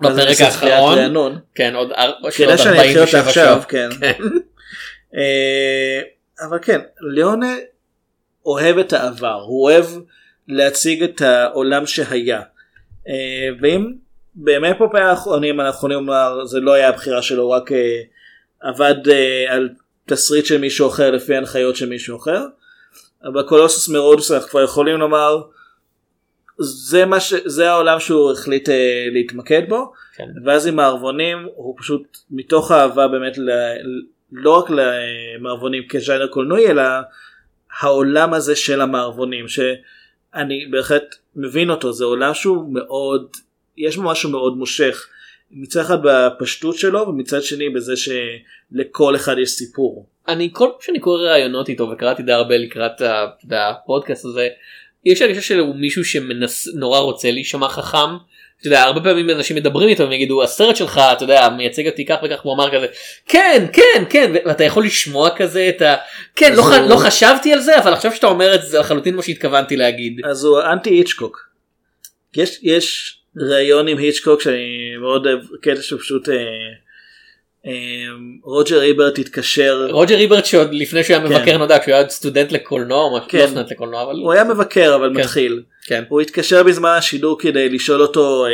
בפרק האחרון. כן עוד אר- של כדאי שאני אתחיל אותה 47 עכשיו שעות. כן. כן. אה, אבל כן ליאונה אוהב את העבר הוא אוהב להציג את העולם שהיה אה, ואם בימי פופאי האחרונים אנחנו יכולים לומר זה לא היה הבחירה שלו רק אה, עבד על תסריט של מישהו אחר לפי הנחיות של מישהו אחר. אבל בקולוסוס מרודוס אנחנו כבר יכולים לומר זה מה ש... זה העולם שהוא החליט להתמקד בו כן. ואז עם מערבונים הוא פשוט מתוך אהבה באמת. לא רק למערבונים כז'אנר קולנועי אלא העולם הזה של המערבונים אני בהחלט מבין אותו זה עולם שהוא מאוד יש בו משהו מאוד מושך מצד אחד בפשטות שלו ומצד שני בזה שלכל אחד יש סיפור. אני כל פעם שאני קורא ראיונות איתו וקראתי די הרבה לקראת הפודקאסט הזה יש הרגשה שהוא מישהו שנורא רוצה להישמע חכם. אתה יודע, הרבה פעמים אנשים מדברים איתו והם יגידו הסרט שלך אתה יודע מייצג אותי כך וכך והוא אמר כזה כן כן כן ואתה יכול לשמוע כזה את ה... כן לא. הוא- לא חשבתי על זה אבל עכשיו שאתה אומר את זה לחלוטין מה שהתכוונתי להגיד. אז הוא אנטי היצ'קוק. יש יש ראיון עם היצ'קוק שאני מאוד אוהב קטע שפשוט אה, אה, רוג'ר איברט התקשר רוג'ר היברט שעוד לפני שהוא היה כן. מבקר נודע כשהוא היה סטודנט לקולנוע או משהו, כן. לא סטודנט לקולנוע אבל הוא היה מבקר אבל כן. מתחיל. כן. הוא התקשר בזמן השידור כדי לשאול אותו, אה,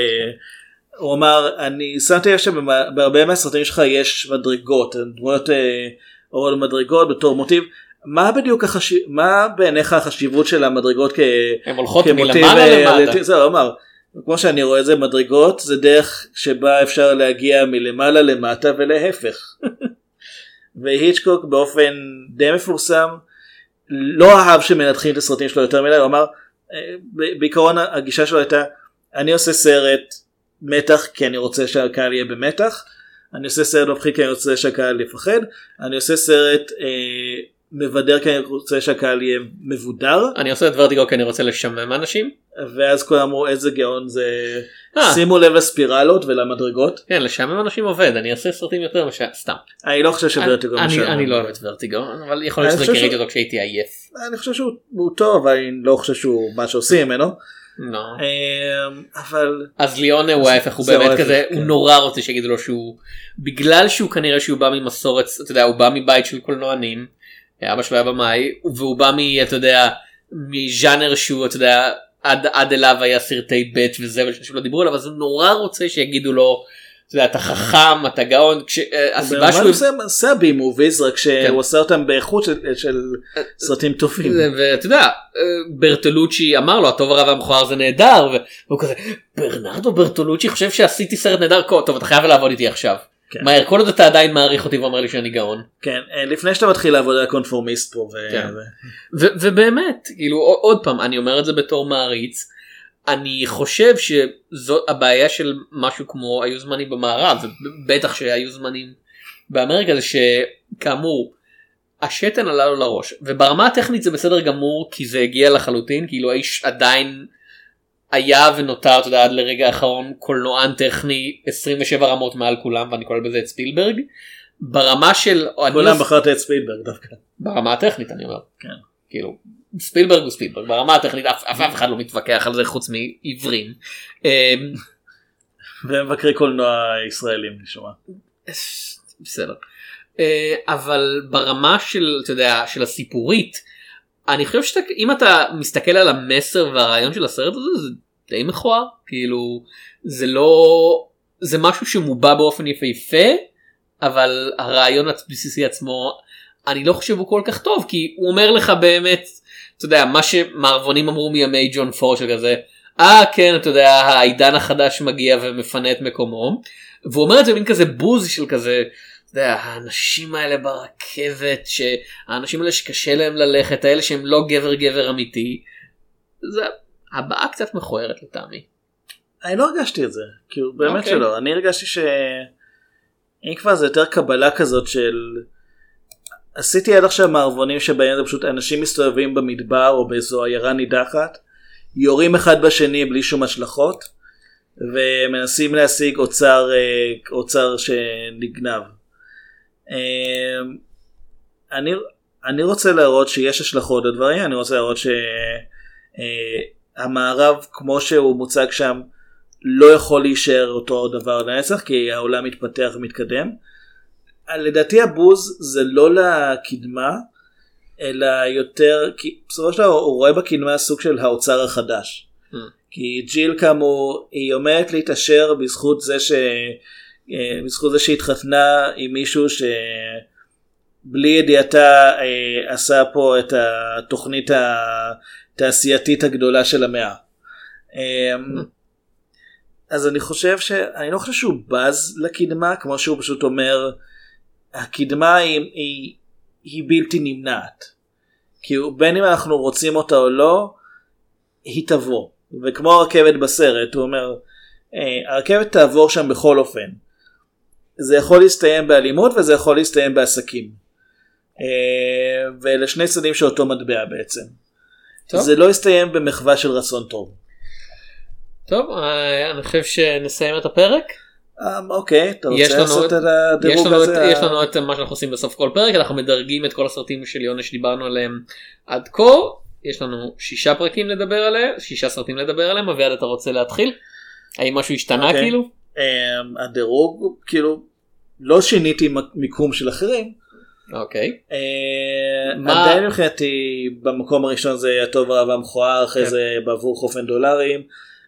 הוא אמר, אני שמתי לב שבהרבה מהסרטים שלך יש מדרגות, דמויות אה, אור מדרגות בתור מוטיב. מה בדיוק החשיב... מה בעיניך החשיבות של המדרגות כ... הן הולכות מלמעלה אה, למטה. זהו, אמר, כמו שאני רואה את זה, מדרגות זה דרך שבה אפשר להגיע מלמעלה למטה ולהפך. והיצ'קוק באופן די מפורסם לא אהב שמנתחים את הסרטים שלו יותר מדי, הוא אמר, אה, בעיקרון הגישה שלו הייתה, אני עושה סרט מתח כי אני רוצה שהקהל יהיה במתח, אני עושה סרט מפחיד כי אני רוצה שהקהל יפחד, אני עושה סרט אה, מבדר כי אני רוצה שהקהל יהיה מבודר, אני עושה את ורטיגו כי אני רוצה לשמם אנשים. ואז כולם אמרו איזה גאון זה, אה. שימו לב לספירלות ולמדרגות, כן לשמם אנשים עובד אני אעשה סרטים יותר משם סתם. אני לא חושב שוורטיגו אני- משעמם. אני לא אוהב את ורטיגו אבל יכול להיות אני שזה שהוא- אותו כשהייתי עייף. אני חושב שהוא הוא טוב, אבל אני לא חושב שהוא מה שעושים ממנו, לא. אמ, אבל אז ליאונה הוא ההפך הוא באמת כזה כן. הוא נורא רוצה שיגידו לו שהוא בגלל שהוא כנראה שהוא בא ממסורת אתה יודע הוא בא מבית של קולנוענים. אבא שלו היה במאי והוא בא מ... אתה יודע מז'אנר שהוא אתה יודע עד, עד אליו היה סרטי ב' וזה ושאנשים לא דיברו עליו אז הוא נורא רוצה שיגידו לו. אתה יודע, אתה חכם אתה גאון כש... אה, שהוא עושה בי מוביז רק כן. שהוא עושה אותם באיכות של- סרטים טובים. ואתה יודע אה, ברטולוצ'י אמר לו הטוב הרע והמכוער זה נהדר והוא כזה ברנרדו ברטולוצ'י חושב שעשיתי סרט נהדר טוב אתה חייב לעבוד איתי עכשיו. כן. מהר כל עוד אתה עדיין מעריך אותי ואומר לי שאני גאון. כן, אה, לפני שאתה מתחיל לעבוד על הקונפורמיסט פה. ו- כן. ו- ו- ובאמת כאילו עוד פעם אני אומר את זה בתור מעריץ. אני חושב שזו הבעיה של משהו כמו היו זמנים במערב ובטח שהיו זמנים באמריקה זה שכאמור השתן עלה לו לראש וברמה הטכנית זה בסדר גמור כי זה הגיע לחלוטין כאילו האיש עדיין היה ונותר אתה יודע עד לרגע האחרון קולנוען טכני 27 רמות מעל כולם ואני כולל בזה את ספילברג. ברמה של אני כולם לא- בחרת את ספילברג דווקא. ברמה הטכנית אני אומר. כן. כאילו ספילברג הוא ספילברג ברמה הטכנית אף, אף, אף אחד לא מתווכח על זה חוץ מעיוורים. אמ, ומבקרי קולנוע ישראלים נשמע. בסדר. אה, אבל ברמה של אתה יודע של הסיפורית אני חושב שאם אתה מסתכל על המסר והרעיון של הסרט הזה זה די מכוער. כאילו זה לא זה משהו שמובע באופן יפהפה אבל הרעיון הבסיסי עצמו אני לא חושב הוא כל כך טוב כי הוא אומר לך באמת אתה יודע מה שמערבונים אמרו מימי ג'ון פור של כזה אה כן אתה יודע העידן החדש מגיע ומפנה את מקומו. והוא אומר את זה מין כזה בוז של כזה אתה יודע, האנשים האלה ברכבת שהאנשים האלה שקשה להם ללכת האלה שהם לא גבר גבר אמיתי. זה הבעה קצת מכוערת לטעמי. אני לא הרגשתי את זה, כאילו באמת אוקיי. שלא, אני הרגשתי ש... אם כבר זה יותר קבלה כזאת של... עשיתי עד עכשיו מערבונים שבהם זה פשוט אנשים מסתובבים במדבר או באיזו עיירה נידחת, יורים אחד בשני בלי שום השלכות, ומנסים להשיג אוצר, אה, אוצר שנגנב. אה, אני, אני רוצה להראות שיש השלכות לדברים, אני רוצה להראות שהמערב כמו שהוא מוצג שם לא יכול להישאר אותו דבר לנצח כי העולם מתפתח ומתקדם. לדעתי הבוז זה לא לקדמה אלא יותר כי בסופו של דבר הוא רואה בקדמה סוג של האוצר החדש. Hmm. כי ג'יל כאמור היא עומדת להתעשר בזכות זה ש... אה, בזכות זה שהתחתנה עם מישהו שבלי ידיעתה אה, עשה פה את התוכנית התעשייתית הגדולה של המאה. אה, אז אני חושב ש... אני לא חושב שהוא בז לקדמה כמו שהוא פשוט אומר הקדמה היא, היא, היא בלתי נמנעת. כי בין אם אנחנו רוצים אותה או לא היא תבוא וכמו הרכבת בסרט הוא אומר הרכבת תעבור שם בכל אופן. זה יכול להסתיים באלימות וזה יכול להסתיים בעסקים. אה, ואלה שני צדדים של אותו מטבע בעצם. טוב. זה לא יסתיים במחווה של רצון טוב. טוב אה, אני חושב שנסיים את הפרק. אה, אוקיי, אתה רוצה לעשות את- הדירוג הזה? יש לנו את מה שאנחנו עושים בסוף כל פרק אנחנו מדרגים את כל הסרטים של יונה שדיברנו עליהם עד כה יש לנו שישה פרקים לדבר עליהם שישה סרטים לדבר עליהם אביעד אתה רוצה להתחיל? האם משהו השתנה אוקיי. כאילו? אה, הדירוג כאילו לא שיניתי מיקום של אחרים. אוקיי. מה- עדיין מבחינתי במקום הראשון זה הטוב הרע והמכוער אחרי כן. זה בעבור חופן דולרים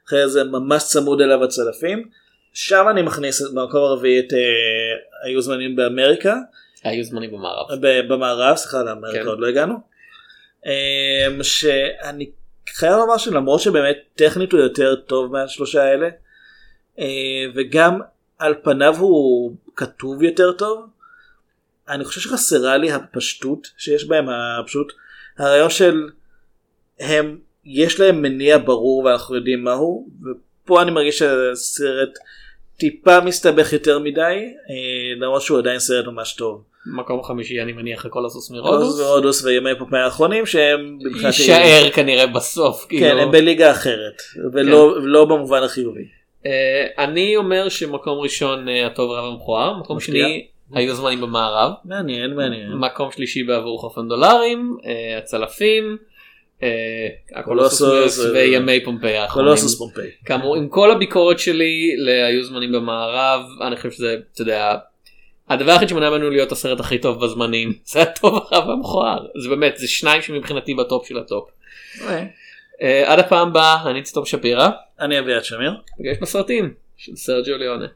אחרי זה ממש צמוד אליו הצלפים שם אני מכניס במקום הרביעי את אה, היו זמנים באמריקה היו זמנים במערב. במערב סליחה לאמריקה כן. עוד לא הגענו. אה, שאני חייב לומר שלמרות שבאמת טכנית הוא יותר טוב מהשלושה האלה וגם על פניו הוא כתוב יותר טוב. אני חושב שחסרה לי הפשטות שיש בהם פשוט הרעיון של הם יש להם מניע ברור ואנחנו יודעים מהו ופה אני מרגיש שהסרט טיפה מסתבך יותר מדי אה, למרות שהוא עדיין סרט ממש טוב. מקום חמישי אני מניח הכל הסוס רודוס מרודוס. ורודוס וימי פופאי האחרונים שהם יישאר כנראה בסוף. כן כאילו. הם בליגה אחרת ולא לא במובן החיובי. אה, אני אומר שמקום ראשון אה, הטוב הרע המכוער מקום. שני היו זמנים במערב. מעניין מעניין. מקום שלישי בעבור חופן דולרים, אה, הצלפים, קולוסוס, הקולוסוס וימי פומפיי האחרונים. קולוסוס פומפיי. כאמור עם כל הביקורת שלי להיו זמנים במערב אני חושב שזה אתה יודע הדבר היחיד שמנע ממנו להיות הסרט הכי טוב בזמנים זה הטוב הרע והמכוער זה באמת זה שניים שמבחינתי בטופ של הטופ. אה, עד הפעם הבאה אני צטום שפירא אני אביעד שמיר. פגש בסרטים של סרג'יו ליאונה.